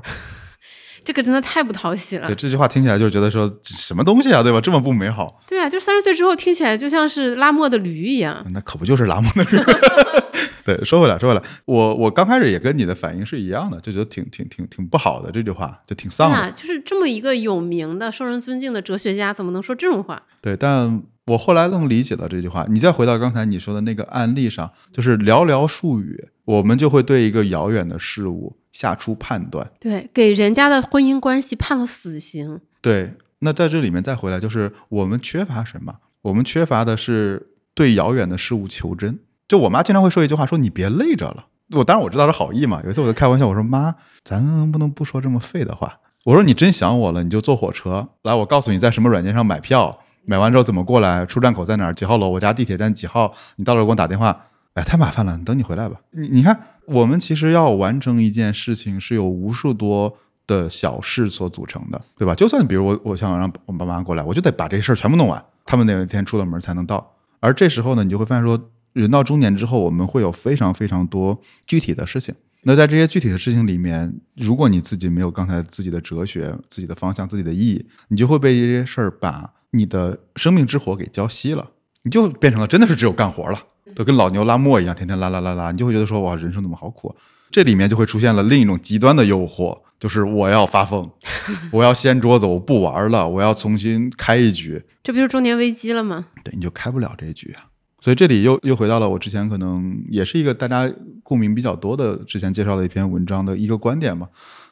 这个真的太不讨喜了。对这句话听起来就是觉得说什么东西啊，对吧？这么不美好。对啊，就三十岁之后听起来就像是拉磨的驴一样。那可不就是拉磨的驴？对，说回来，说回来，我我刚开始也跟你的反应是一样的，就觉得挺挺挺挺不好的这句话，就挺丧的。就是这么一个有名的、受人尊敬的哲学家，怎么能说这种话？对，但我后来愣理解到这句话。你再回到刚才你说的那个案例上，就是寥寥数语，我们就会对一个遥远的事物。下出判断，对，给人家的婚姻关系判了死刑。对，那在这里面再回来，就是我们缺乏什么？我们缺乏的是对遥远的事物求真。就我妈经常会说一句话，说你别累着了。我当然我知道是好意嘛。有一次我就开玩笑，我说妈，咱能不能不说这么废的话？我说你真想我了，你就坐火车来，我告诉你在什么软件上买票，买完之后怎么过来，出站口在哪儿，几号楼，我家地铁站几号，你到了给我打电话。哎，太麻烦了，等你回来吧。你你看，我们其实要完成一件事情，是有无数多的小事所组成的，对吧？就算比如我，我想让我爸妈过来，我就得把这事儿全部弄完，他们哪一天出了门才能到。而这时候呢，你就会发现说，人到中年之后，我们会有非常非常多具体的事情。那在这些具体的事情里面，如果你自己没有刚才自己的哲学、自己的方向、自己的意义，你就会被这些事儿把你的生命之火给浇熄了，你就变成了真的是只有干活了。都跟老牛拉磨一样，天天拉拉拉拉，你就会觉得说哇，人生怎么好苦？啊这里面就会出现了另一种极端的诱惑，就是我要发疯，我要掀桌子，我不玩了，我要重新开一局。这不就是中年危机了吗？对，你就开不了这一局啊。所以这里又又回到了我之前可能也是一个大家共鸣比较多的之前介绍的一篇文章的一个观点嘛，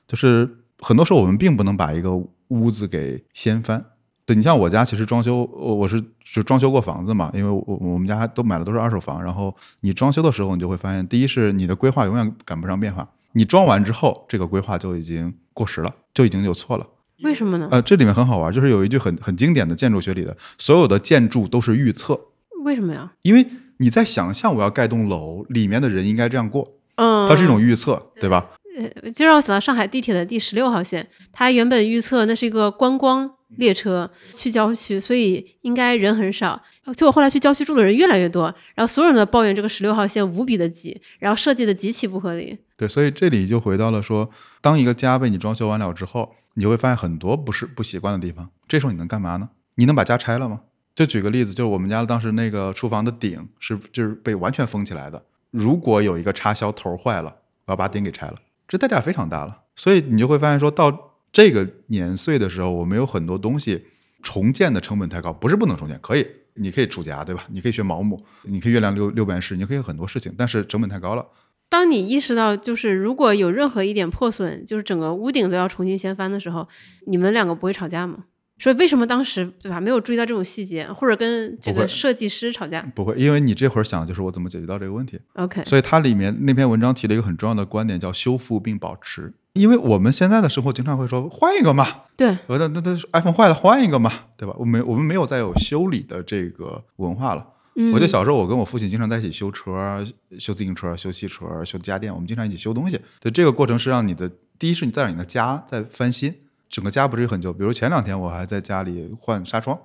就是很多时候我们并不能把一个屋子给掀翻。对你像我家其实装修，我我是就装修过房子嘛，因为我我们家都买的都是二手房，然后你装修的时候，你就会发现，第一是你的规划永远赶不上变化，你装完之后，这个规划就已经过时了，就已经有错了。为什么呢？呃，这里面很好玩，就是有一句很很经典的建筑学里的，所有的建筑都是预测。为什么呀？因为你在想象我要盖栋楼，里面的人应该这样过，嗯，它是一种预测，对吧？呃，就让我想到上海地铁的第十六号线，它原本预测那是一个观光。列车去郊区，所以应该人很少。结果后来去郊区住的人越来越多，然后所有人都抱怨这个十六号线无比的挤，然后设计的极其不合理。对，所以这里就回到了说，当一个家被你装修完了之后，你就会发现很多不是不习惯的地方。这时候你能干嘛呢？你能把家拆了吗？就举个例子，就是我们家当时那个厨房的顶是就是被完全封起来的。如果有一个插销头坏了，我要把顶给拆了，这代价非常大了。所以你就会发现说到。这个年岁的时候，我们有很多东西重建的成本太高，不是不能重建，可以，你可以出家，对吧？你可以学毛姆，你可以月亮六六便士，你可以很多事情，但是成本太高了。当你意识到就是如果有任何一点破损，就是整个屋顶都要重新掀翻的时候，你们两个不会吵架吗？所以为什么当时对吧没有注意到这种细节，或者跟这个设计师吵架？不会，因为你这会儿想的就是我怎么解决到这个问题。OK，所以它里面那篇文章提了一个很重要的观点，叫修复并保持。因为我们现在的生活经常会说换一个嘛，对，那那那 iPhone 坏了换一个嘛，对吧？我们我们没有再有修理的这个文化了。我记得小时候我跟我父亲经常在一起修车、修自行车、修汽车、修家电，我们经常一起修东西。对，这个过程是让你的第一是你在让你的家在翻新，整个家不至于很旧。比如前两天我还在家里换纱窗，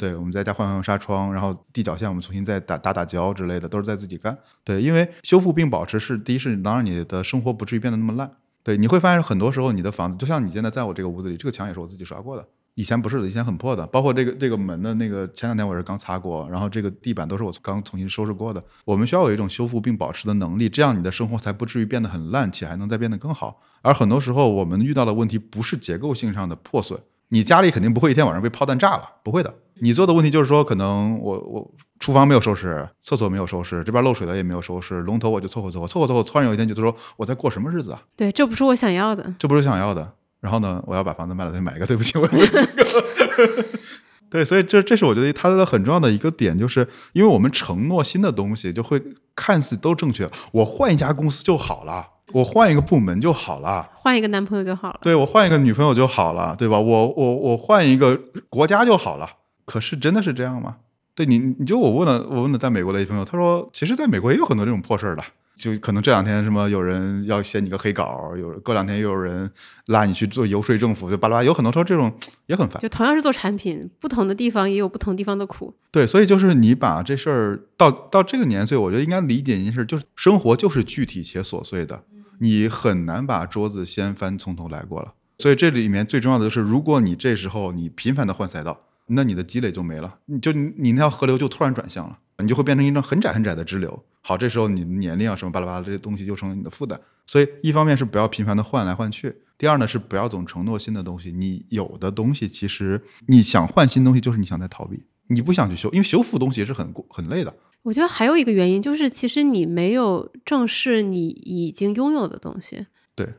对，我们在家换换纱窗，然后地脚线我们重新再打打打胶之类的，都是在自己干。对，因为修复并保持是第一是能让你的生活不至于变得那么烂。对，你会发现很多时候你的房子，就像你现在在我这个屋子里，这个墙也是我自己刷过的。以前不是的，以前很破的。包括这个这个门的那个，前两天我是刚擦过，然后这个地板都是我刚重新收拾过的。我们需要有一种修复并保持的能力，这样你的生活才不至于变得很烂，且还能再变得更好。而很多时候我们遇到的问题不是结构性上的破损，你家里肯定不会一天晚上被炮弹炸了，不会的。你做的问题就是说，可能我我厨房没有收拾，厕所没有收拾，这边漏水了也没有收拾，龙头我就凑合凑合凑合凑合，突然有一天觉得说我在过什么日子啊？对，这不是我想要的。这不是想要的。然后呢，我要把房子卖了再买一个，对不起，我有这个。对，所以这这是我觉得它的很重要的一个点，就是因为我们承诺新的东西，就会看似都正确。我换一家公司就好了，我换一个部门就好了，换一个男朋友就好了。对我换一个女朋友就好了，对吧？我我我换一个国家就好了。可是真的是这样吗？对你，你就我问了，我问了在美国的一朋友，他说，其实在美国也有很多这种破事儿的。就可能这两天什么有人要写你个黑稿，有过两天又有人拉你去做游说政府，就巴拉巴拉，有很多说这种也很烦。就同样是做产品，不同的地方也有不同地方的苦。对，所以就是你把这事儿到到这个年岁，我觉得应该理解一件事，就是生活就是具体且琐碎的，你很难把桌子掀翻从头来过了。所以这里面最重要的就是，如果你这时候你频繁的换赛道，那你的积累就没了，你就你那条河流就突然转向了，你就会变成一张很窄很窄的支流。好，这时候你的年龄啊什么巴拉巴拉这些东西就成了你的负担。所以一方面是不要频繁的换来换去，第二呢是不要总承诺新的东西。你有的东西其实你想换新东西，就是你想在逃避，你不想去修，因为修复东西是很很累的。我觉得还有一个原因就是，其实你没有正视你已经拥有的东西。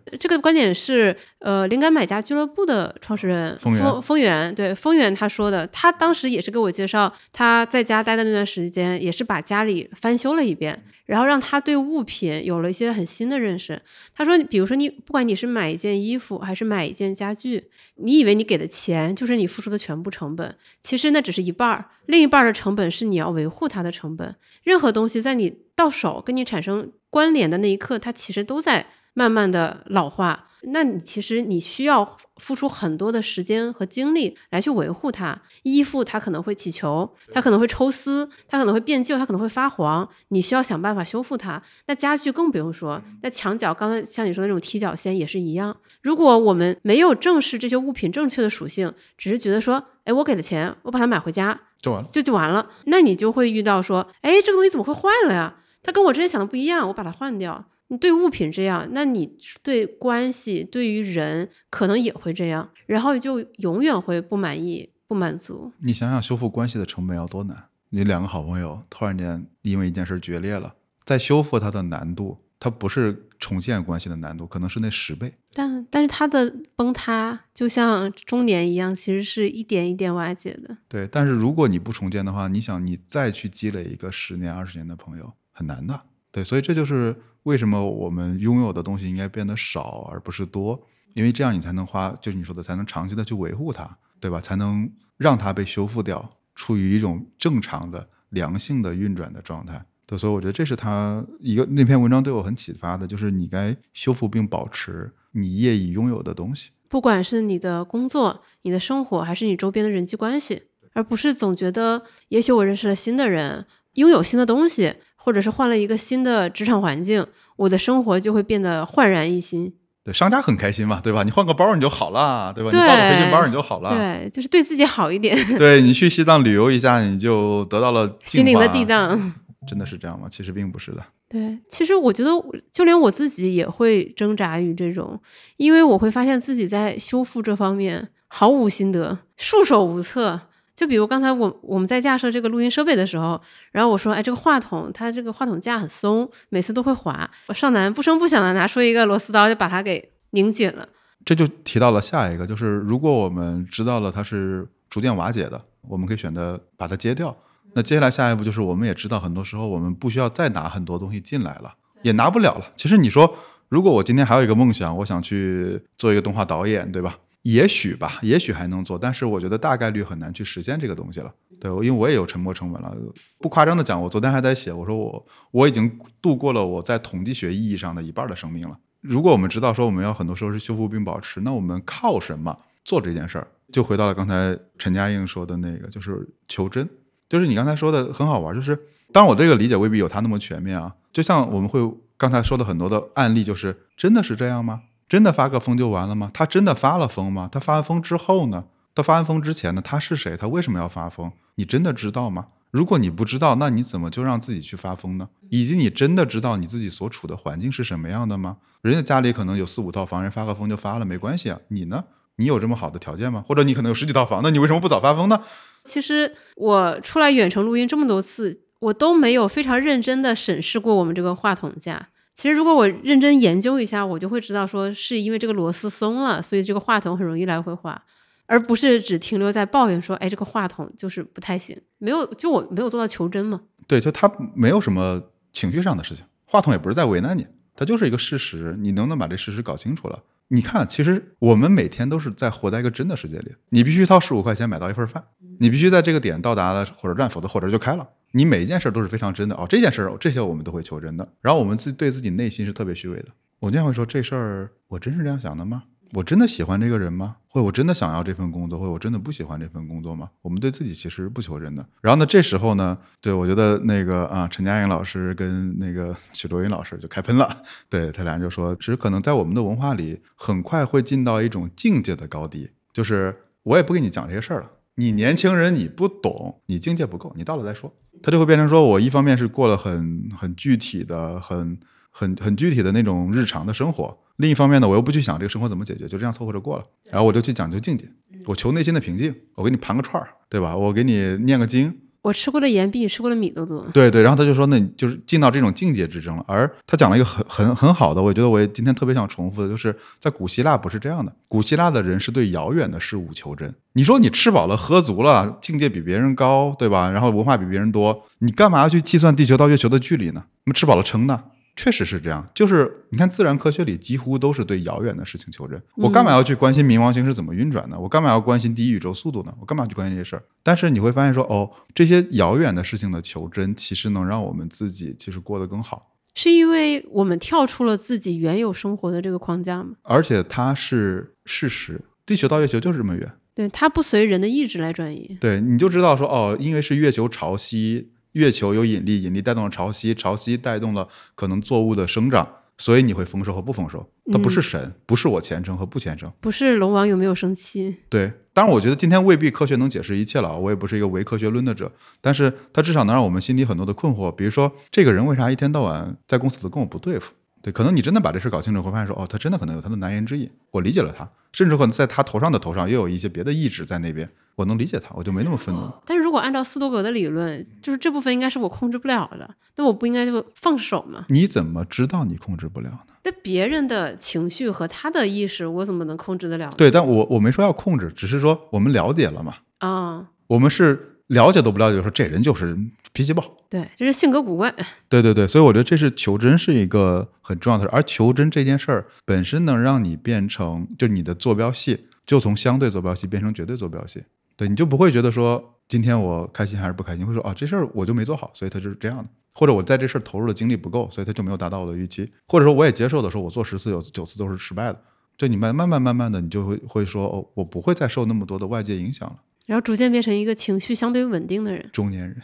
对，这个观点是呃，灵感买家俱乐部的创始人丰丰源，对丰源他说的，他当时也是给我介绍他在家待的那段时间，也是把家里翻修了一遍，然后让他对物品有了一些很新的认识。他说，比如说你不管你是买一件衣服还是买一件家具，你以为你给的钱就是你付出的全部成本，其实那只是一半儿，另一半儿的成本是你要维护它的成本。任何东西在你到手跟你产生关联的那一刻，它其实都在。慢慢的老化，那你其实你需要付出很多的时间和精力来去维护它。衣服它可能会起球，它可能会抽丝，它可能会变旧，它可能会发黄，你需要想办法修复它。那家具更不用说，那墙角刚才像你说的那种踢脚线也是一样。如果我们没有正视这些物品正确的属性，只是觉得说，哎，我给的钱，我把它买回家就完了，就就完了，那你就会遇到说，哎，这个东西怎么会坏了呀？它跟我之前想的不一样，我把它换掉。你对物品这样，那你对关系、对于人可能也会这样，然后就永远会不满意、不满足。你想想，修复关系的成本要多难？你两个好朋友突然间因为一件事决裂了，在修复它的难度，它不是重建关系的难度，可能是那十倍。但但是它的崩塌就像中年一样，其实是一点一点瓦解的。对，但是如果你不重建的话，你想你再去积累一个十年、二十年的朋友，很难的。对，所以这就是为什么我们拥有的东西应该变得少而不是多，因为这样你才能花，就是你说的，才能长期的去维护它，对吧？才能让它被修复掉，处于一种正常的、良性的运转的状态。对，所以我觉得这是他一个那篇文章对我很启发的，就是你该修复并保持你业已拥有的东西，不管是你的工作、你的生活，还是你周边的人际关系，而不是总觉得也许我认识了新的人，拥有新的东西。或者是换了一个新的职场环境，我的生活就会变得焕然一新。对，商家很开心嘛，对吧？你换个包你就好了，对吧？你换个培训包你就好了。对，就是对自己好一点。对你去西藏旅游一下，你就得到了 心灵的地荡。真的是这样吗？其实并不是的。对，其实我觉得，就连我自己也会挣扎于这种，因为我会发现自己在修复这方面毫无心得，束手无策。就比如刚才我我们在架设这个录音设备的时候，然后我说，哎，这个话筒它这个话筒架很松，每次都会滑。我少男不声不响的拿出一个螺丝刀，就把它给拧紧了。这就提到了下一个，就是如果我们知道了它是逐渐瓦解的，我们可以选择把它揭掉。那接下来下一步就是，我们也知道很多时候我们不需要再拿很多东西进来了，也拿不了了。其实你说，如果我今天还有一个梦想，我想去做一个动画导演，对吧？也许吧，也许还能做，但是我觉得大概率很难去实现这个东西了。对，因为我也有沉没成本了。不夸张的讲，我昨天还在写，我说我我已经度过了我在统计学意义上的一半的生命了。如果我们知道说我们要很多时候是修复并保持，那我们靠什么做这件事儿？就回到了刚才陈嘉映说的那个，就是求真。就是你刚才说的很好玩，就是当然我这个理解未必有他那么全面啊。就像我们会刚才说的很多的案例，就是真的是这样吗？真的发个疯就完了吗？他真的发了疯吗？他发完疯之后呢？他发完疯之前呢？他是谁？他为什么要发疯？你真的知道吗？如果你不知道，那你怎么就让自己去发疯呢？以及你真的知道你自己所处的环境是什么样的吗？人家家里可能有四五套房，人发个疯就发了，没关系啊。你呢？你有这么好的条件吗？或者你可能有十几套房，那你为什么不早发疯呢？其实我出来远程录音这么多次，我都没有非常认真的审视过我们这个话筒架。其实如果我认真研究一下，我就会知道说是因为这个螺丝松了，所以这个话筒很容易来回滑，而不是只停留在抱怨说，哎，这个话筒就是不太行，没有就我没有做到求真嘛。对，就他没有什么情绪上的事情，话筒也不是在为难你，它就是一个事实，你能不能把这事实搞清楚了？你看，其实我们每天都是在活在一个真的世界里。你必须掏十五块钱买到一份饭，你必须在这个点到达了火车站，否则火车就开了。你每一件事都是非常真的哦，这件事这些我们都会求真的。然后我们自对自己内心是特别虚伪的。我经常会说，这事儿我真是这样想的吗？我真的喜欢这个人吗？或者我真的想要这份工作，或者我真的不喜欢这份工作吗？我们对自己其实不求真的。然后呢，这时候呢，对我觉得那个啊，陈嘉颖老师跟那个许卓云老师就开喷了。对他俩人就说，其实可能在我们的文化里，很快会进到一种境界的高低，就是我也不跟你讲这些事儿了。你年轻人，你不懂，你境界不够，你到了再说。他就会变成说，我一方面是过了很很具体的、很很很具体的那种日常的生活。另一方面呢，我又不去想这个生活怎么解决，就这样凑合着过了。然后我就去讲究境界，我求内心的平静。我给你盘个串儿，对吧？我给你念个经。我吃过的盐比你吃过的米都多。对对，然后他就说，那你就是进到这种境界之争了。而他讲了一个很很很好的，我觉得我今天特别想重复的，就是在古希腊不是这样的。古希腊的人是对遥远的事物求真。你说你吃饱了喝足了，境界比别人高，对吧？然后文化比别人多，你干嘛要去计算地球到月球的距离呢？那么吃饱了撑的。确实是这样，就是你看自然科学里几乎都是对遥远的事情求真。我干嘛要去关心冥王星是怎么运转的？我干嘛要关心第一宇宙速度呢？我干嘛去关心这些事儿？但是你会发现说，哦，这些遥远的事情的求真，其实能让我们自己其实过得更好，是因为我们跳出了自己原有生活的这个框架吗？而且它是事实，地球到月球就是这么远，对，它不随人的意志来转移。对，你就知道说，哦，因为是月球潮汐。月球有引力，引力带动了潮汐，潮汐带动了可能作物的生长，所以你会丰收和不丰收。它不是神，不是我虔诚和不虔诚，不是龙王有没有生气。对，当然我觉得今天未必科学能解释一切了，我也不是一个唯科学论的者，但是它至少能让我们心里很多的困惑，比如说这个人为啥一天到晚在公司里跟我不对付？对，可能你真的把这事搞清楚，会发现说，哦，他真的可能有他的难言之隐，我理解了他，甚至可能在他头上的头上也有一些别的意志在那边。我能理解他，我就没那么愤怒。但是如果按照斯多格的理论，就是这部分应该是我控制不了的，那我不应该就放手吗？你怎么知道你控制不了呢？那别人的情绪和他的意识，我怎么能控制得了？对，但我我没说要控制，只是说我们了解了嘛。啊，我们是了解都不了解，说这人就是脾气暴，对，就是性格古怪。对对对，所以我觉得这是求真是一个很重要的事，而求真这件事儿本身能让你变成，就你的坐标系就从相对坐标系变成绝对坐标系。对，你就不会觉得说今天我开心还是不开心，会说啊这事儿我就没做好，所以他就是这样的，或者我在这事儿投入的精力不够，所以他就没有达到我的预期，或者说我也接受的说我做十次有九次都是失败的，就你慢慢慢慢慢的你就会会说哦我不会再受那么多的外界影响了，然后逐渐变成一个情绪相对稳定的人，中年人，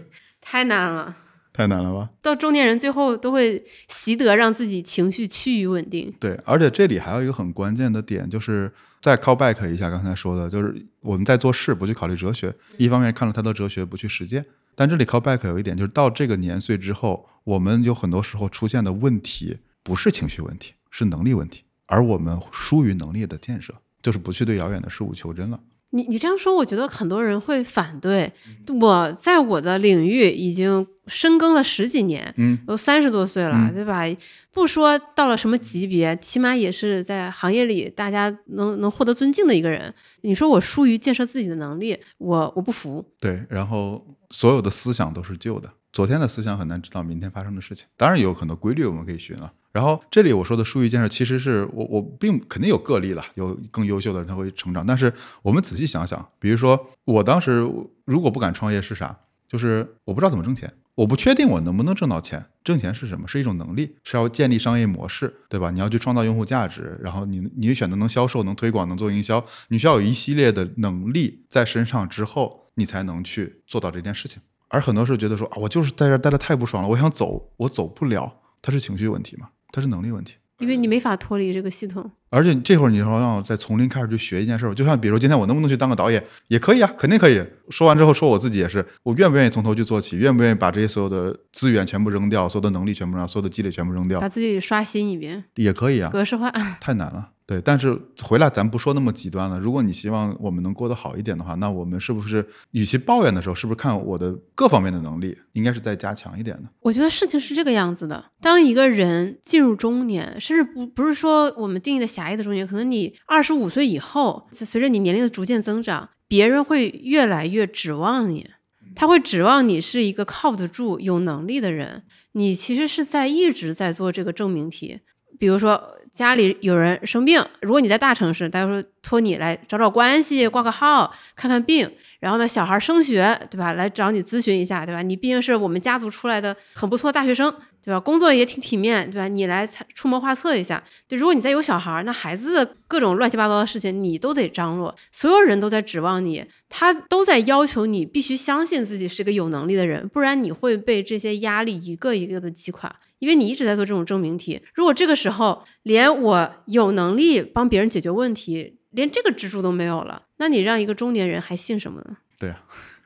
太难了。太难了吧？到中年人最后都会习得让自己情绪趋于稳定。对，而且这里还有一个很关键的点，就是再 call back 一下刚才说的，就是我们在做事不去考虑哲学，一方面看了他的哲学不去实践。但这里 call back 有一点，就是到这个年岁之后，我们有很多时候出现的问题不是情绪问题，是能力问题，而我们疏于能力的建设，就是不去对遥远的事物求真了。你你这样说，我觉得很多人会反对。我在我的领域已经深耕了十几年，嗯，都三十多岁了，对吧？不说到了什么级别，起码也是在行业里大家能能获得尊敬的一个人。你说我疏于建设自己的能力，我我不服。对，然后所有的思想都是旧的，昨天的思想很难知道明天发生的事情。当然有很多规律我们可以学啊。然后这里我说的疏于建设，其实是我我并肯定有个例了，有更优秀的人他会成长。但是我们仔细想想，比如说我当时如果不敢创业是啥？就是我不知道怎么挣钱，我不确定我能不能挣到钱。挣钱是什么？是一种能力，是要建立商业模式，对吧？你要去创造用户价值，然后你你选择能销售、能推广、能做营销，你需要有一系列的能力在身上之后，你才能去做到这件事情。而很多时候觉得说啊，我就是在这待的太不爽了，我想走，我走不了，它是情绪问题吗？它是能力问题。因为你没法脱离这个系统。而且这会儿你说让我再从零开始去学一件事儿，就像比如今天我能不能去当个导演，也可以啊，肯定可以。说完之后说我自己也是，我愿不愿意从头去做起，愿不愿意把这些所有的资源全部扔掉，所有的能力全部扔掉，所有的积累全部扔掉把，自己刷新一遍，也可以啊。格式化。太难了。对，但是回来咱不说那么极端了。如果你希望我们能过得好一点的话，那我们是不是与其抱怨的时候，是不是看我的各方面的能力，应该是再加强一点的？我觉得事情是这个样子的：当一个人进入中年，甚至不不是说我们定义的狭义的中年，可能你二十五岁以后，随着你年龄的逐渐增长，别人会越来越指望你，他会指望你是一个靠得住、有能力的人。你其实是在一直在做这个证明题，比如说。家里有人生病，如果你在大城市，大家说托你来找找关系、挂个号、看看病，然后呢，小孩升学，对吧？来找你咨询一下，对吧？你毕竟是我们家族出来的很不错的大学生，对吧？工作也挺体面，对吧？你来出谋划策一下。对，如果你再有小孩，那孩子的各种乱七八糟的事情你都得张罗，所有人都在指望你，他都在要求你必须相信自己是个有能力的人，不然你会被这些压力一个一个的击垮。因为你一直在做这种证明题，如果这个时候连我有能力帮别人解决问题，连这个支柱都没有了，那你让一个中年人还信什么呢？对啊，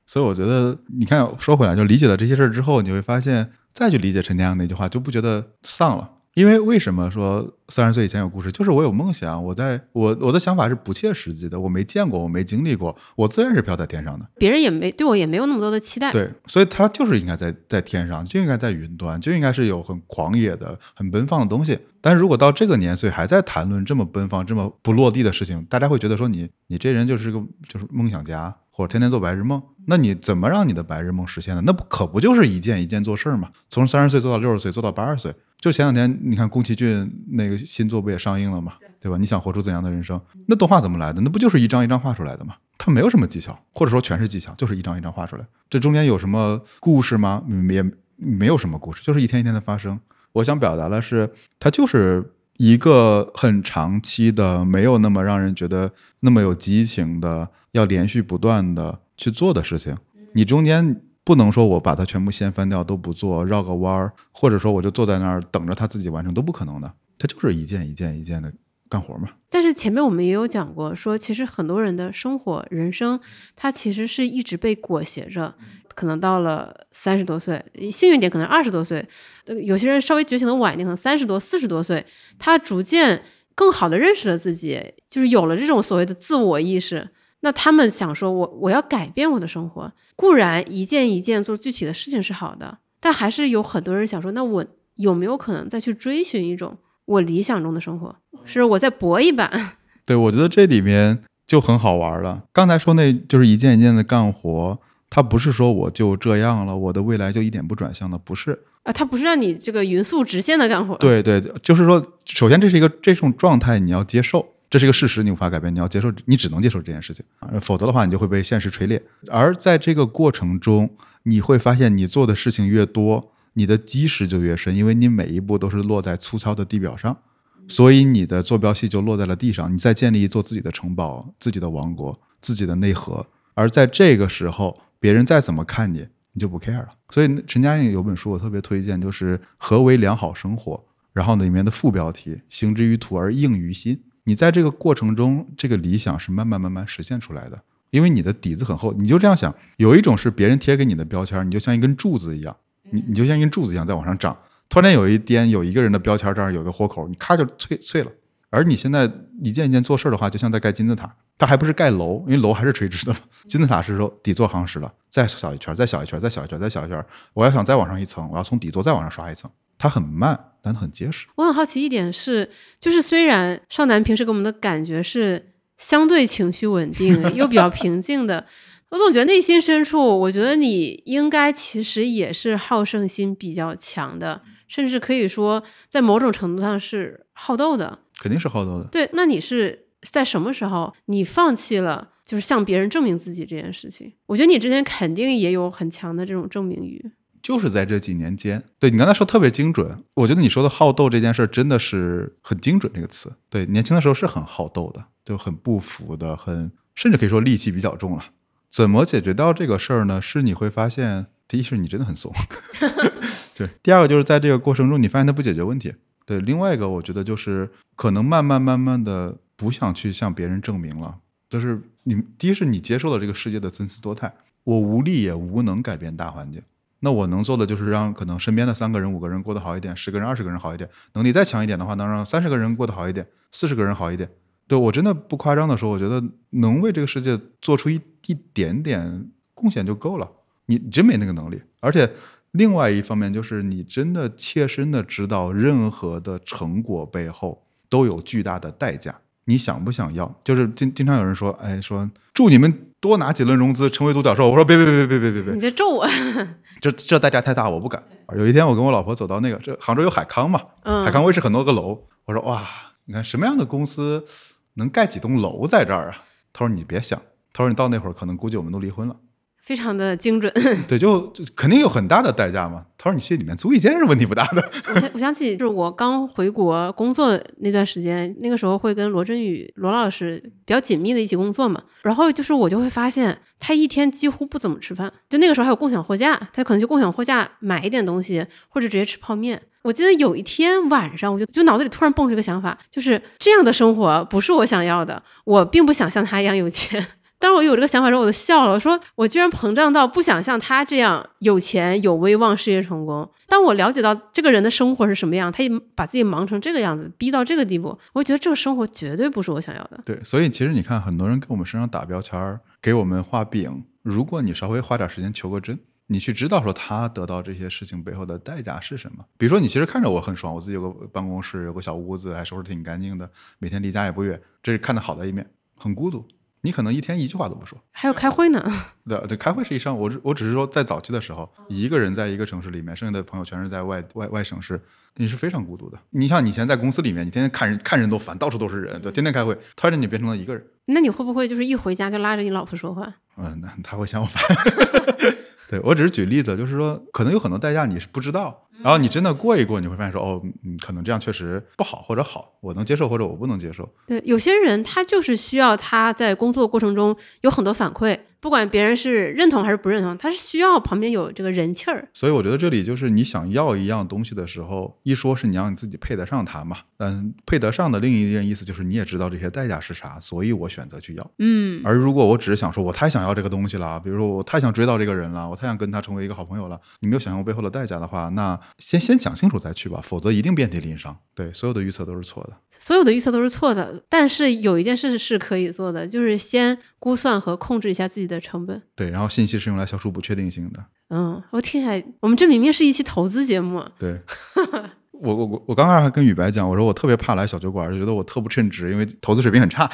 所以我觉得，你看，说回来，就理解了这些事儿之后，你会发现，再去理解陈天阳那句话，就不觉得丧了。因为为什么说三十岁以前有故事？就是我有梦想，我在我我的想法是不切实际的，我没见过，我没经历过，我自然是飘在天上的。别人也没对我也没有那么多的期待。对，所以他就是应该在在天上，就应该在云端，就应该是有很狂野的、很奔放的东西。但是如果到这个年岁还在谈论这么奔放、这么不落地的事情，大家会觉得说你你这人就是个就是梦想家，或者天天做白日梦。那你怎么让你的白日梦实现呢？那不可不就是一件一件做事儿吗？从三十岁做到六十岁，做到八十岁。就前两天，你看宫崎骏那个新作不也上映了嘛？对吧？你想活出怎样的人生？那动画怎么来的？那不就是一张一张画出来的吗？它没有什么技巧，或者说全是技巧，就是一张一张画出来。这中间有什么故事吗？也没有什么故事，就是一天一天的发生。我想表达的是，它就是一个很长期的，没有那么让人觉得那么有激情的，要连续不断的去做的事情。你中间。不能说我把它全部掀翻掉都不做，绕个弯儿，或者说我就坐在那儿等着它自己完成，都不可能的。它就是一件一件一件的干活嘛。但是前面我们也有讲过，说其实很多人的生活、人生，它其实是一直被裹挟着。可能到了三十多岁，幸运点可能二十多岁，有些人稍微觉醒的晚一点，可能三十多、四十多岁，他逐渐更好的认识了自己，就是有了这种所谓的自我意识。那他们想说，我我要改变我的生活，固然一件一件做具体的事情是好的，但还是有很多人想说，那我有没有可能再去追寻一种我理想中的生活？是我再搏一把？对，我觉得这里面就很好玩了。刚才说那就是一件一件的干活，他不是说我就这样了，我的未来就一点不转向的，不是啊，他不是让你这个匀速直线的干活。对对，就是说，首先这是一个这种状态，你要接受。这是一个事实，你无法改变，你要接受，你只能接受这件事情，否则的话，你就会被现实锤炼。而在这个过程中，你会发现，你做的事情越多，你的基石就越深，因为你每一步都是落在粗糙的地表上，所以你的坐标系就落在了地上。你再建立一座自己的城堡、自己的王国、自己的内核，而在这个时候，别人再怎么看你，你就不 care 了。所以陈嘉映有本书我特别推荐，就是《何为良好生活》，然后，里面的副标题“行之于土而应于心”。你在这个过程中，这个理想是慢慢慢慢实现出来的，因为你的底子很厚。你就这样想，有一种是别人贴给你的标签，你就像一根柱子一样，你你就像一根柱子一样在往上涨。突然间有一颠，有一个人的标签这儿有个豁口，你咔就脆脆了。而你现在一件一件做事的话，就像在盖金字塔，它还不是盖楼，因为楼还是垂直的。金字塔是说底座夯实了，再小一圈，再小一圈，再小一圈，再小一圈。我要想再往上一层，我要从底座再往上刷一层，它很慢。但很结实。我很好奇一点是，就是虽然少男平时给我们的感觉是相对情绪稳定又比较平静的，我总觉得内心深处，我觉得你应该其实也是好胜心比较强的，甚至可以说在某种程度上是好斗的。肯定是好斗的。对，那你是在什么时候你放弃了就是向别人证明自己这件事情？我觉得你之前肯定也有很强的这种证明欲。就是在这几年间，对你刚才说特别精准，我觉得你说的好斗这件事儿真的是很精准这个词。对，年轻的时候是很好斗的，就很不服的，很甚至可以说戾气比较重了。怎么解决到这个事儿呢？是你会发现，第一是你真的很怂，对；第二个就是在这个过程中，你发现它不解决问题，对，另外一个我觉得就是可能慢慢慢慢的不想去向别人证明了，就是你第一是你接受了这个世界的参差多态，我无力也无能改变大环境。那我能做的就是让可能身边的三个人、五个人过得好一点，十个人、二十个人好一点。能力再强一点的话，能让三十个人过得好一点，四十个人好一点。对我真的不夸张的说，我觉得能为这个世界做出一一点点贡献就够了。你真没那个能力，而且另外一方面就是你真的切身的知道，任何的成果背后都有巨大的代价。你想不想要？就是经经常有人说，哎，说祝你们多拿几轮融资，成为独角兽。我说别别别别别别别你在咒我，这这代价太大，我不敢。有一天我跟我老婆走到那个，这杭州有海康嘛，嗯海康威视很多个楼，我说哇，你看什么样的公司能盖几栋楼在这儿啊？他说你别想，他说你到那会儿可能估计我们都离婚了。非常的精准。对，就就肯定有很大的代价嘛。他说你去里面租一间是问题不大的。我想我想起，就是我刚回国工作那段时间，那个时候会跟罗振宇罗老师比较紧密的一起工作嘛。然后就是我就会发现，他一天几乎不怎么吃饭。就那个时候还有共享货架，他可能就共享货架买一点东西，或者直接吃泡面。我记得有一天晚上，我就就脑子里突然蹦出一个想法，就是这样的生活不是我想要的，我并不想像他一样有钱。当时我有这个想法的时候，我都笑了。我说我居然膨胀到不想像他这样有钱、有威望、事业成功。当我了解到这个人的生活是什么样，他也把自己忙成这个样子，逼到这个地步，我觉得这个生活绝对不是我想要的。对，所以其实你看，很多人给我们身上打标签儿，给我们画饼。如果你稍微花点时间求个真，你去知道说他得到这些事情背后的代价是什么。比如说，你其实看着我很爽，我自己有个办公室，有个小屋子，还收拾挺干净的，每天离家也不远，这是看的好的一面。很孤独，你可能一天一句话都不说。还有开会呢，对对，开会是一上，我只我只是说在早期的时候，一个人在一个城市里面，剩下的朋友全是在外外外省市，你是非常孤独的。你像你以前在公司里面，你天天看人看人都烦，到处都是人，对，天天开会，突然间你变成了一个人，那你会不会就是一回家就拉着你老婆说话？嗯，那他会嫌我烦。对我只是举例子，就是说可能有很多代价你是不知道，然后你真的过一过，你会发现说哦，嗯，可能这样确实不好或者好，我能接受或者我不能接受。对，有些人他就是需要他在工作过程中有很多反馈，不管别人是认同还是不认同，他是需要旁边有这个人气儿。所以我觉得这里就是你想要一样东西的时候，一说是你让你自己配得上它嘛，嗯配得上的另一件意思就是你也知道这些代价是啥，所以我选择去要。嗯，而如果我只是想说我太想要这个东西了，比如说我太想追到这个人了，我太想跟他成为一个好朋友了，你没有想象过背后的代价的话，那先先讲清楚再去吧，否则一定遍体鳞伤。对，所有的预测都是错的。所有的预测都是错的，但是有一件事是可以做的，就是先估算和控制一下自己的成本。对，然后信息是用来消除不确定性的。嗯，我听起来，我们这明明是一期投资节目。对，我我我我刚刚还跟宇白讲，我说我特别怕来小酒馆，就觉得我特不称职，因为投资水平很差。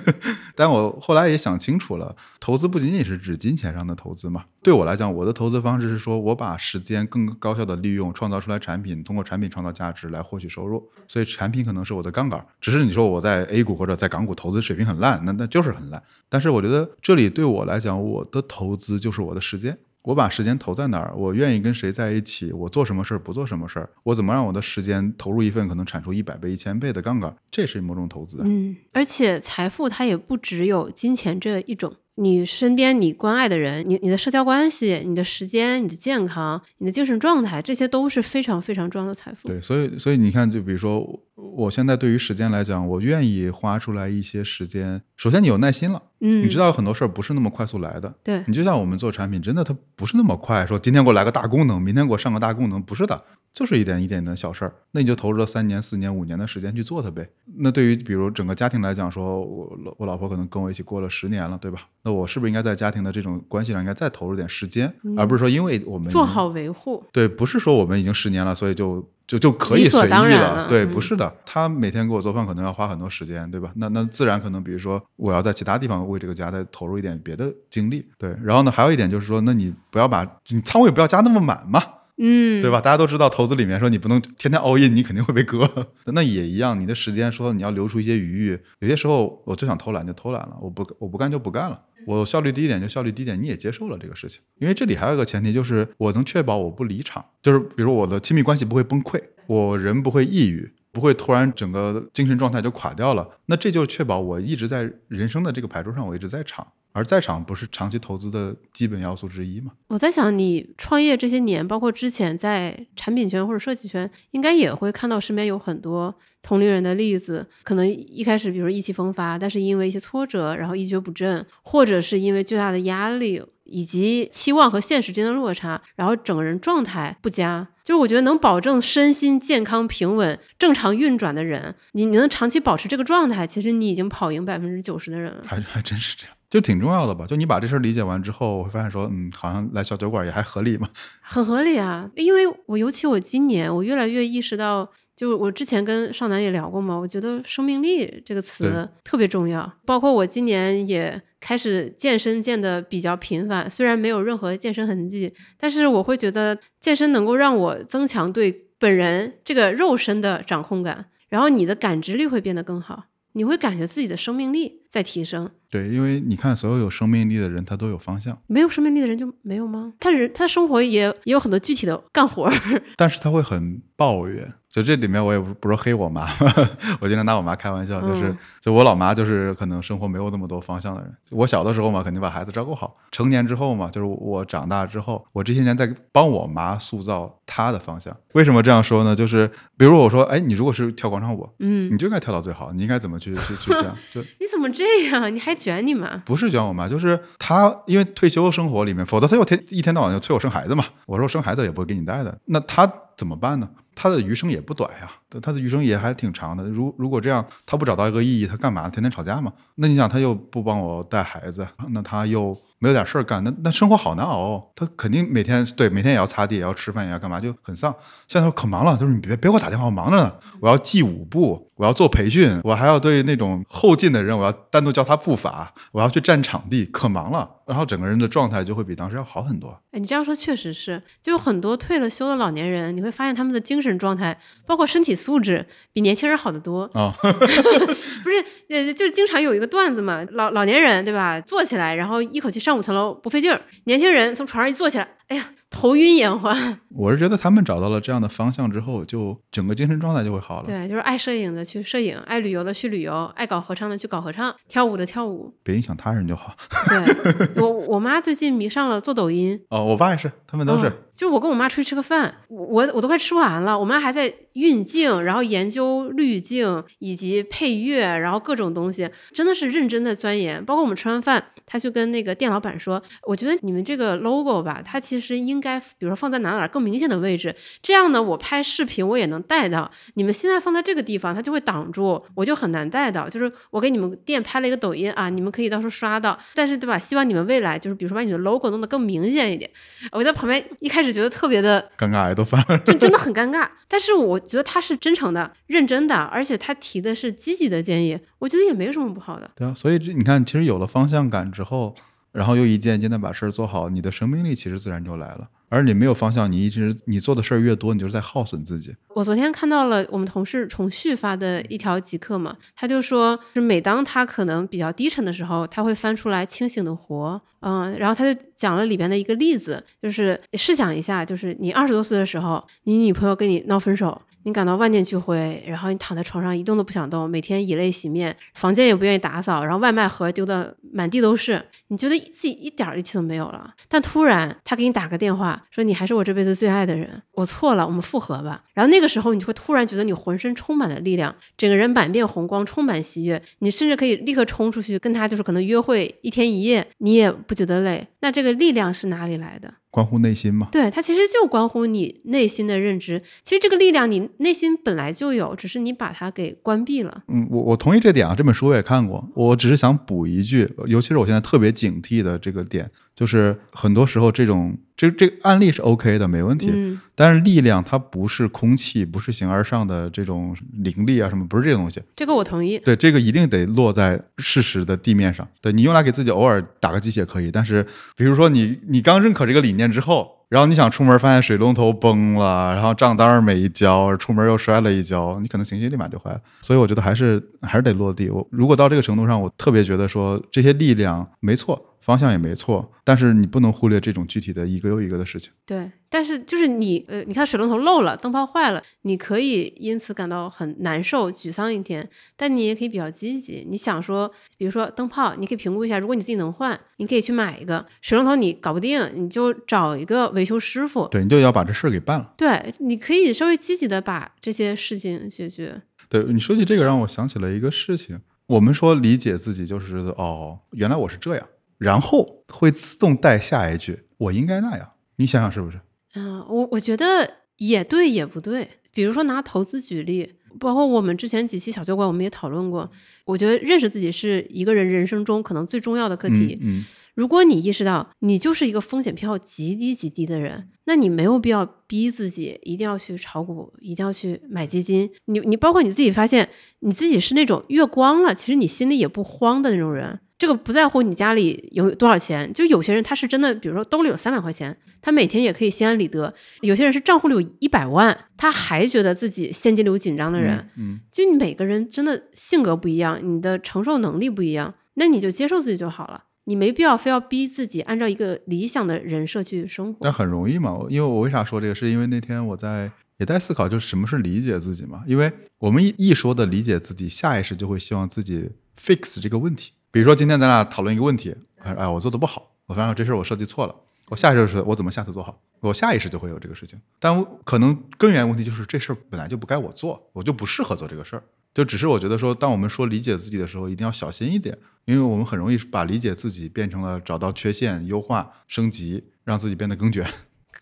但我后来也想清楚了，投资不仅仅是指金钱上的投资嘛。对我来讲，我的投资方式是说我把时间更高效的利用，创造出来产品，通过产品创造价值来获取收入。所以产品可能是我的杠杆。只是你说我在 A 股或者在港股投资水平很烂，那那就是很烂。但是我觉得这里对我来讲，我的投资就是我的时间。我把时间投在哪儿，我愿意跟谁在一起，我做什么事儿，不做什么事儿，我怎么让我的时间投入一份可能产出一百倍、一千倍的杠杆，这是某种投资啊。嗯，而且财富它也不只有金钱这一种，你身边你关爱的人，你你的社交关系、你的时间、你的健康、你的精神状态，这些都是非常非常重要的财富。对，所以所以你看，就比如说我现在对于时间来讲，我愿意花出来一些时间。首先，你有耐心了，嗯，你知道很多事儿不是那么快速来的。对，你就像我们做产品，真的它不是那么快，说今天给我来个大功能，明天给我上个大功能，不是的，就是一点一点的小事儿。那你就投入了三年、四年、五年的时间去做它呗。那对于比如整个家庭来讲，说我老我老婆可能跟我一起过了十年了，对吧？那我是不是应该在家庭的这种关系上应该再投入点时间，而不是说因为我们做好维护。对，不是说我们已经十年了，所以就就就可以随意了对，嗯不是的，他每天给我做饭可能要花很多时间，对吧？那那自然可能，比如说我要在其他地方为这个家再投入一点别的精力，对。然后呢，还有一点就是说，那你不要把你仓位不要加那么满嘛，嗯，对吧？大家都知道，投资里面说你不能天天 all in，你肯定会被割。那也一样，你的时间说你要留出一些余裕，有些时候我就想偷懒就偷懒了，我不我不干就不干了。我效率低一点就效率低一点，你也接受了这个事情，因为这里还有一个前提，就是我能确保我不离场，就是比如我的亲密关系不会崩溃，我人不会抑郁，不会突然整个精神状态就垮掉了，那这就确保我一直在人生的这个牌桌上，我一直在场，而在场不是长期投资的基本要素之一吗？我在想，你创业这些年，包括之前在产品圈或者设计圈，应该也会看到身边有很多同龄人的例子。可能一开始比如意气风发，但是因为一些挫折，然后一蹶不振，或者是因为巨大的压力以及期望和现实间的落差，然后整个人状态不佳。就是我觉得能保证身心健康平稳、正常运转的人，你你能长期保持这个状态，其实你已经跑赢百分之九十的人了。还还真是这样。就挺重要的吧？就你把这事儿理解完之后，我会发现说，嗯，好像来小酒馆也还合理嘛。很合理啊，因为我尤其我今年，我越来越意识到，就我之前跟少南也聊过嘛，我觉得生命力这个词特别重要。包括我今年也开始健身，健的比较频繁，虽然没有任何健身痕迹，但是我会觉得健身能够让我增强对本人这个肉身的掌控感，然后你的感知力会变得更好。你会感觉自己的生命力在提升，对，因为你看，所有有生命力的人，他都有方向；没有生命力的人就没有吗？他人他生活也也有很多具体的干活，但是他会很抱怨。就这里面，我也不不是黑我妈，我经常拿我妈开玩笑，就是就我老妈就是可能生活没有那么多方向的人。我小的时候嘛，肯定把孩子照顾好；成年之后嘛，就是我长大之后，我这些年在帮我妈塑造她的方向。为什么这样说呢？就是比如我说，哎，你如果是跳广场舞，嗯，你就应该跳到最好，你应该怎么去去去这样？就你怎么这样？你还卷你妈？不是卷我妈，就是她因为退休生活里面，否则她又天一天到晚就催我生孩子嘛。我说生孩子也不会给你带的，那她怎么办呢？他的余生也不短呀，他的余生也还挺长的。如如果这样，他不找到一个意义，他干嘛？天天吵架嘛？那你想，他又不帮我带孩子，那他又。没有点事儿干，那那生活好难熬。他肯定每天对每天也要擦地，也要吃饭，也要干嘛，就很丧。现在说可忙了，就是你别别给我打电话，我忙着呢。我要记舞步，我要做培训，我还要对那种后进的人，我要单独教他步伐，我要去占场地，可忙了。然后整个人的状态就会比当时要好很多。哎，你这样说确实是，就有很多退了休的老年人，你会发现他们的精神状态，包括身体素质，比年轻人好得多啊。不是，呃，就是经常有一个段子嘛，老老年人对吧，坐起来，然后一口气上五层楼不费劲儿，年轻人从床上一坐起来，哎呀。头晕眼花，我是觉得他们找到了这样的方向之后，就整个精神状态就会好了。对，就是爱摄影的去摄影，爱旅游的去旅游，爱搞合唱的去搞合唱，跳舞的跳舞，别影响他人就好。对我，我妈最近迷上了做抖音。哦，我爸也是，他们都是。就我跟我妈出去吃个饭，我我都快吃完了，我妈还在运镜，然后研究滤镜以及配乐，然后各种东西，真的是认真的钻研。包括我们吃完饭，他就跟那个店老板说：“我觉得你们这个 logo 吧，它其实应该，比如说放在哪哪更明显的位置，这样呢，我拍视频我也能带到。你们现在放在这个地方，它就会挡住，我就很难带到。就是我给你们店拍了一个抖音啊，你们可以到时候刷到，但是对吧？希望你们未来就是比如说把你的 logo 弄得更明显一点。我在旁边一开始。”觉得特别的尴尬，都翻了，就真的很尴尬。但是我觉得他是真诚的、认真的，而且他提的是积极的建议，我觉得也没有什么不好的。对啊，所以这你看，其实有了方向感之后，然后又一件一件的把事儿做好，你的生命力其实自然就来了。而你没有方向，你一直你做的事儿越多，你就是在耗损自己。我昨天看到了我们同事重旭发的一条极客嘛，他就说，是每当他可能比较低沉的时候，他会翻出来清醒的活，嗯，然后他就讲了里边的一个例子，就是试想一下，就是你二十多岁的时候，你女朋友跟你闹分手。你感到万念俱灰，然后你躺在床上一动都不想动，每天以泪洗面，房间也不愿意打扫，然后外卖盒丢的满地都是，你觉得自己一点力气都没有了。但突然他给你打个电话，说你还是我这辈子最爱的人，我错了，我们复合吧。然后那个时候你就会突然觉得你浑身充满了力量，整个人满面红光，充满喜悦，你甚至可以立刻冲出去跟他就是可能约会一天一夜，你也不觉得累。那这个力量是哪里来的？关乎内心嘛？对，它其实就关乎你内心的认知。其实这个力量你内心本来就有，只是你把它给关闭了。嗯，我我同意这点啊。这本书我也看过，我只是想补一句，尤其是我现在特别警惕的这个点。就是很多时候，这种这这个案例是 OK 的，没问题。嗯。但是力量它不是空气，不是形而上的这种灵力啊，什么不是这个东西。这个我同意。对，这个一定得落在事实的地面上。对你用来给自己偶尔打个鸡血可以，但是比如说你你刚认可这个理念之后，然后你想出门发现水龙头崩了，然后账单没交，出门又摔了一跤，你可能情绪立马就坏了。所以我觉得还是还是得落地。我如果到这个程度上，我特别觉得说这些力量没错。方向也没错，但是你不能忽略这种具体的一个又一个的事情。对，但是就是你，呃，你看水龙头漏了，灯泡坏了，你可以因此感到很难受、沮丧一天，但你也可以比较积极。你想说，比如说灯泡，你可以评估一下，如果你自己能换，你可以去买一个；水龙头你搞不定，你就找一个维修师傅。对，你就要把这事儿给办了。对，你可以稍微积极的把这些事情解决。对你说起这个，让我想起了一个事情。我们说理解自己，就是哦，原来我是这样，然后会自动带下一句，我应该那样。你想想是不是？嗯，我我觉得也对，也不对。比如说拿投资举例，包括我们之前几期小酒馆，我们也讨论过。我觉得认识自己是一个人人生中可能最重要的课题。嗯，如果你意识到你就是一个风险偏好极低极低的人，那你没有必要逼自己一定要去炒股，一定要去买基金。你你包括你自己发现你自己是那种月光了，其实你心里也不慌的那种人。这个不在乎你家里有多少钱，就有些人他是真的，比如说兜里有三百块钱，他每天也可以心安理得；有些人是账户里有一百万，他还觉得自己现金流紧张的人。嗯，就你每个人真的性格不一样，你的承受能力不一样，那你就接受自己就好了。你没必要非要逼自己按照一个理想的人设去生活。那很容易嘛，因为我为啥说这个？是因为那天我在也在思考，就是什么是理解自己嘛？因为我们一一说的理解自己，下意识就会希望自己 fix 这个问题。比如说今天咱俩讨论一个问题，哎，我做的不好，我发现这事儿我设计错了，我下意识说，我怎么下次做好？我下意识就会有这个事情，但可能根源问题就是这事儿本来就不该我做，我就不适合做这个事儿。就只是我觉得说，当我们说理解自己的时候，一定要小心一点，因为我们很容易把理解自己变成了找到缺陷、优化、升级，让自己变得更卷。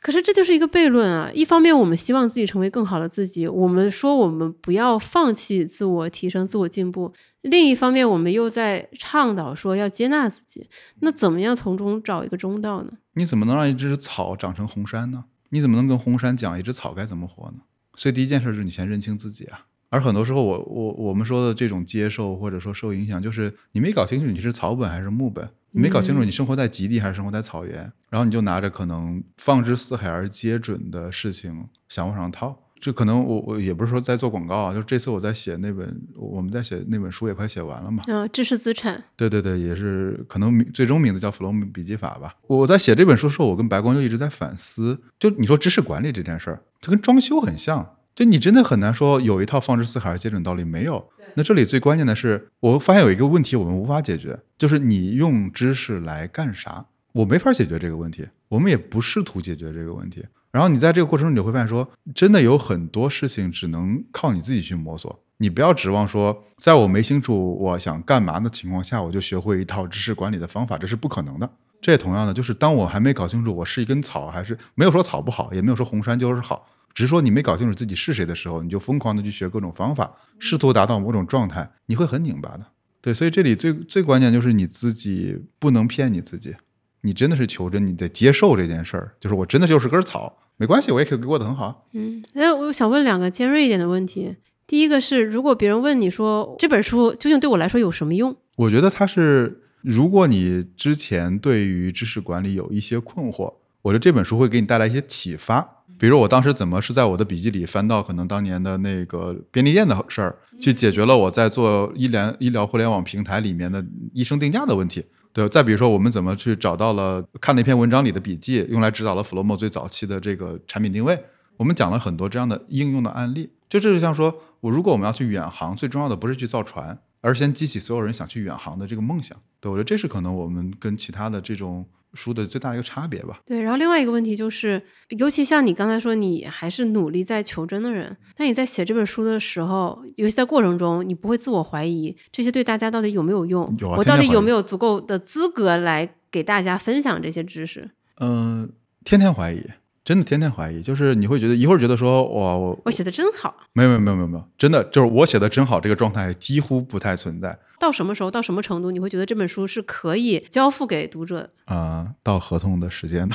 可是这就是一个悖论啊！一方面，我们希望自己成为更好的自己，我们说我们不要放弃自我提升、自我进步；另一方面，我们又在倡导说要接纳自己。那怎么样从中找一个中道呢？你怎么能让一只草长成红杉呢？你怎么能跟红杉讲一只草该怎么活呢？所以第一件事是你先认清自己啊。而很多时候，我我我们说的这种接受或者说受影响，就是你没搞清楚你是草本还是木本。你没搞清楚你生活在极地还是生活在草原，然后你就拿着可能放之四海而皆准的事情想往上套。这可能我我也不是说在做广告啊，就这次我在写那本我们在写那本书也快写完了嘛。啊，知识资产。对对对，也是可能名最终名字叫《弗洛姆笔记法》吧。我在写这本书的时候，我跟白光就一直在反思，就你说知识管理这件事儿，它跟装修很像，就你真的很难说有一套放之四海而皆准道理没有。那这里最关键的是，我发现有一个问题我们无法解决，就是你用知识来干啥？我没法解决这个问题，我们也不试图解决这个问题。然后你在这个过程中，你会发现说，真的有很多事情只能靠你自己去摸索。你不要指望说，在我没清楚我想干嘛的情况下，我就学会一套知识管理的方法，这是不可能的。这也同样的，就是当我还没搞清楚我是一根草还是没有说草不好，也没有说红杉就是好。只是说你没搞清楚自己是谁的时候，你就疯狂的去学各种方法，试图达到某种状态，你会很拧巴的。对，所以这里最最关键就是你自己不能骗你自己，你真的是求真，你得接受这件事儿。就是我真的就是根草，没关系，我也可以过得很好。嗯，那我想问两个尖锐一点的问题。第一个是，如果别人问你说这本书究竟对我来说有什么用？我觉得它是，如果你之前对于知识管理有一些困惑，我觉得这本书会给你带来一些启发。比如我当时怎么是在我的笔记里翻到可能当年的那个便利店的事儿，去解决了我在做医疗医疗互联网平台里面的医生定价的问题。对，再比如说我们怎么去找到了看了一篇文章里的笔记，用来指导了 Flomo 最早期的这个产品定位。我们讲了很多这样的应用的案例。就这就像说，我如果我们要去远航，最重要的不是去造船，而是先激起所有人想去远航的这个梦想。对我觉得这是可能我们跟其他的这种。书的最大的一个差别吧。对，然后另外一个问题就是，尤其像你刚才说，你还是努力在求真的人，那你在写这本书的时候，尤其在过程中，你不会自我怀疑这些对大家到底有没有用？有啊，我到底有没有足够的资格来给大家分享这些知识？嗯，天天怀疑。真的天天怀疑，就是你会觉得一会儿觉得说哇我我写的真好，没有没有没有没有没有，真的就是我写的真好，这个状态几乎不太存在。到什么时候到什么程度你会觉得这本书是可以交付给读者？啊，到合同的时间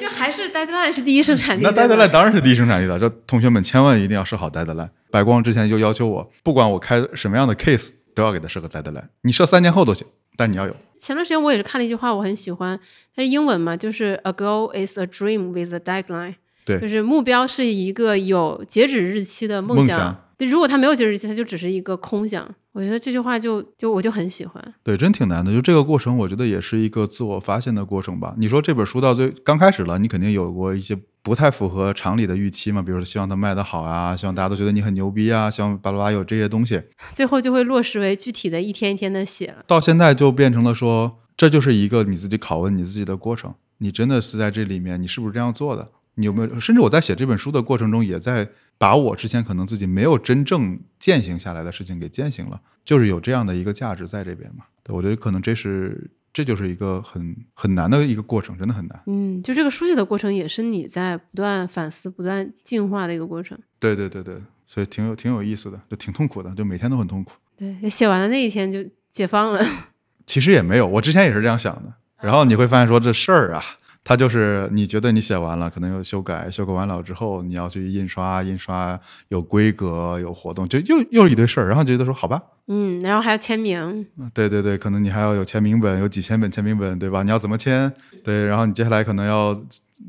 就还是 deadline 是第一生产力。那 deadline 当然是第一生产力了，这同学们千万一定要设好 deadline。白光之前就要求我，不管我开什么样的 case，都要给他设个 deadline。你设三年后都行，但你要有。前段时间我也是看了一句话，我很喜欢，它是英文嘛，就是 A goal is a dream with a deadline。对，就是目标是一个有截止日期的梦想。就如果它没有截止日之计，他就只是一个空想。我觉得这句话就就我就很喜欢。对，真挺难的。就这个过程，我觉得也是一个自我发现的过程吧。你说这本书到最刚开始了，你肯定有过一些不太符合常理的预期嘛，比如说希望它卖得好啊，希望大家都觉得你很牛逼啊，希望巴拉巴拉有这些东西，最后就会落实为具体的一天一天的写了。到现在就变成了说，这就是一个你自己拷问你自己的过程。你真的是在这里面，你是不是这样做的？你有没有？甚至我在写这本书的过程中，也在把我之前可能自己没有真正践行下来的事情给践行了，就是有这样的一个价值在这边嘛。对我觉得可能这是这就是一个很很难的一个过程，真的很难。嗯，就这个书写的过程，也是你在不断反思、不断进化的一个过程。对对对对，所以挺有挺有意思的，就挺痛苦的，就每天都很痛苦。对，写完的那一天就解放了。其实也没有，我之前也是这样想的。然后你会发现说这事儿啊。它就是你觉得你写完了，可能又修改，修改完了之后你要去印刷，印刷有规格有活动，就又又是一堆事儿。然后觉得说好吧，嗯，然后还要签名，对对对，可能你还要有签名本，有几千本签名本，对吧？你要怎么签？对，然后你接下来可能要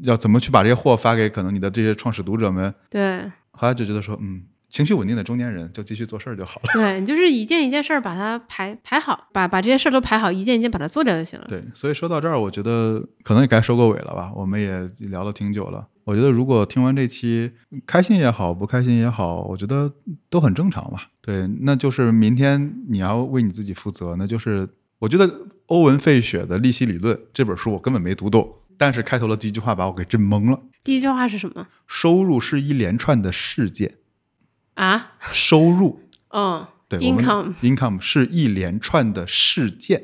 要怎么去把这些货发给可能你的这些创始读者们？对，后来就觉得说，嗯。情绪稳定的中年人就继续做事儿就好了。对你就是一件一件事儿把它排排好，把把这些事儿都排好，一件一件把它做掉就行了。对，所以说到这儿，我觉得可能也该收个尾了吧。我们也聊了挺久了。我觉得如果听完这期，开心也好，不开心也好，我觉得都很正常吧。对，那就是明天你要为你自己负责。那就是我觉得欧文费雪的利息理论这本书我根本没读懂，但是开头的第一句话把我给震懵了。第一句话是什么？收入是一连串的事件。啊，收入，嗯，对，income，income 是一连串的事件，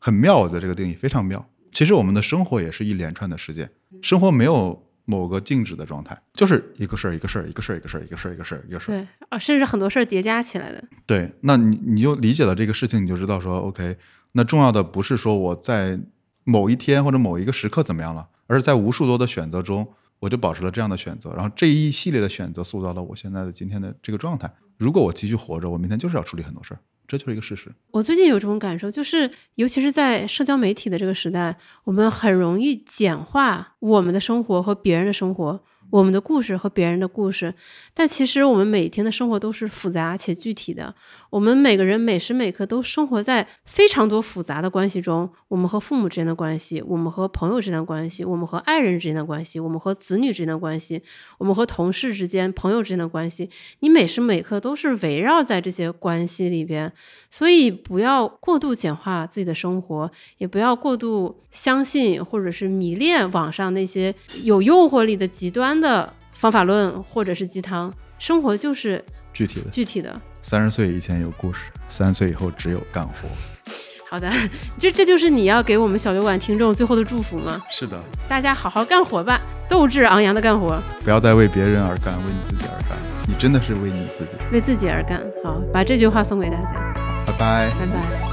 很妙我觉得这个定义非常妙。其实我们的生活也是一连串的事件，生活没有某个静止的状态，就是一个事儿一个事儿一个事儿一个事儿一个事儿一个事儿一个事儿，对，啊，甚至很多事儿叠加起来的。对，那你你就理解了这个事情，你就知道说，OK，那重要的不是说我在某一天或者某一个时刻怎么样了，而是在无数多的选择中。我就保持了这样的选择，然后这一系列的选择塑造了我现在的今天的这个状态。如果我继续活着，我明天就是要处理很多事儿，这就是一个事实。我最近有这种感受，就是尤其是在社交媒体的这个时代，我们很容易简化我们的生活和别人的生活。我们的故事和别人的故事，但其实我们每天的生活都是复杂且具体的。我们每个人每时每刻都生活在非常多复杂的关系中。我们和父母之间的关系，我们和朋友之间的关系，我们和爱人之间的关系，我们和子女之间的关系，我们和同事之间、朋友之间的关系。你每时每刻都是围绕在这些关系里边，所以不要过度简化自己的生活，也不要过度相信或者是迷恋网上那些有诱惑力的极端。的方法论或者是鸡汤，生活就是具体的，具体的。三十岁以前有故事，三十岁以后只有干活。好的，这这就是你要给我们小酒馆听众最后的祝福吗？是的，大家好好干活吧，斗志昂扬的干活，不要再为别人而干，为你自己而干。你真的是为你自己，为自己而干。好，把这句话送给大家。拜拜，拜拜。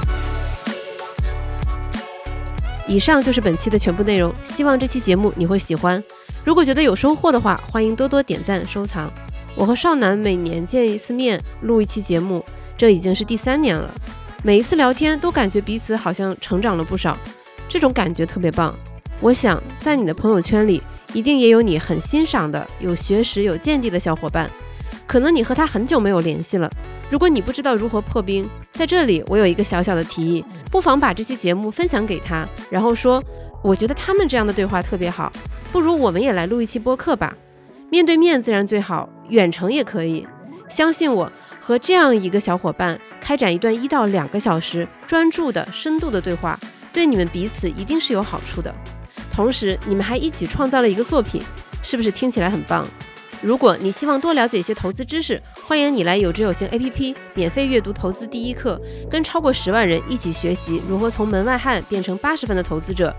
以上就是本期的全部内容，希望这期节目你会喜欢。如果觉得有收获的话，欢迎多多点赞收藏。我和少男每年见一次面，录一期节目，这已经是第三年了。每一次聊天都感觉彼此好像成长了不少，这种感觉特别棒。我想在你的朋友圈里，一定也有你很欣赏的、有学识、有见地的小伙伴。可能你和他很久没有联系了。如果你不知道如何破冰，在这里我有一个小小的提议，不妨把这期节目分享给他，然后说。我觉得他们这样的对话特别好，不如我们也来录一期播客吧。面对面自然最好，远程也可以。相信我，和这样一个小伙伴开展一段一到两个小时专注的深度的对话，对你们彼此一定是有好处的。同时，你们还一起创造了一个作品，是不是听起来很棒？如果你希望多了解一些投资知识，欢迎你来有知有行 APP 免费阅读投资第一课，跟超过十万人一起学习如何从门外汉变成八十分的投资者。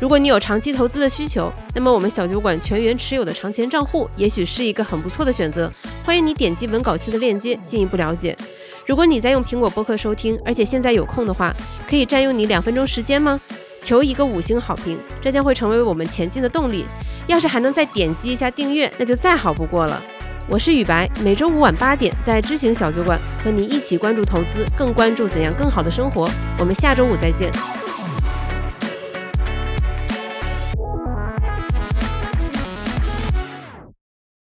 如果你有长期投资的需求，那么我们小酒馆全员持有的长钱账户也许是一个很不错的选择。欢迎你点击文稿区的链接进一步了解。如果你在用苹果播客收听，而且现在有空的话，可以占用你两分钟时间吗？求一个五星好评，这将会成为我们前进的动力。要是还能再点击一下订阅，那就再好不过了。我是雨白，每周五晚八点在知行小酒馆和你一起关注投资，更关注怎样更好的生活。我们下周五再见。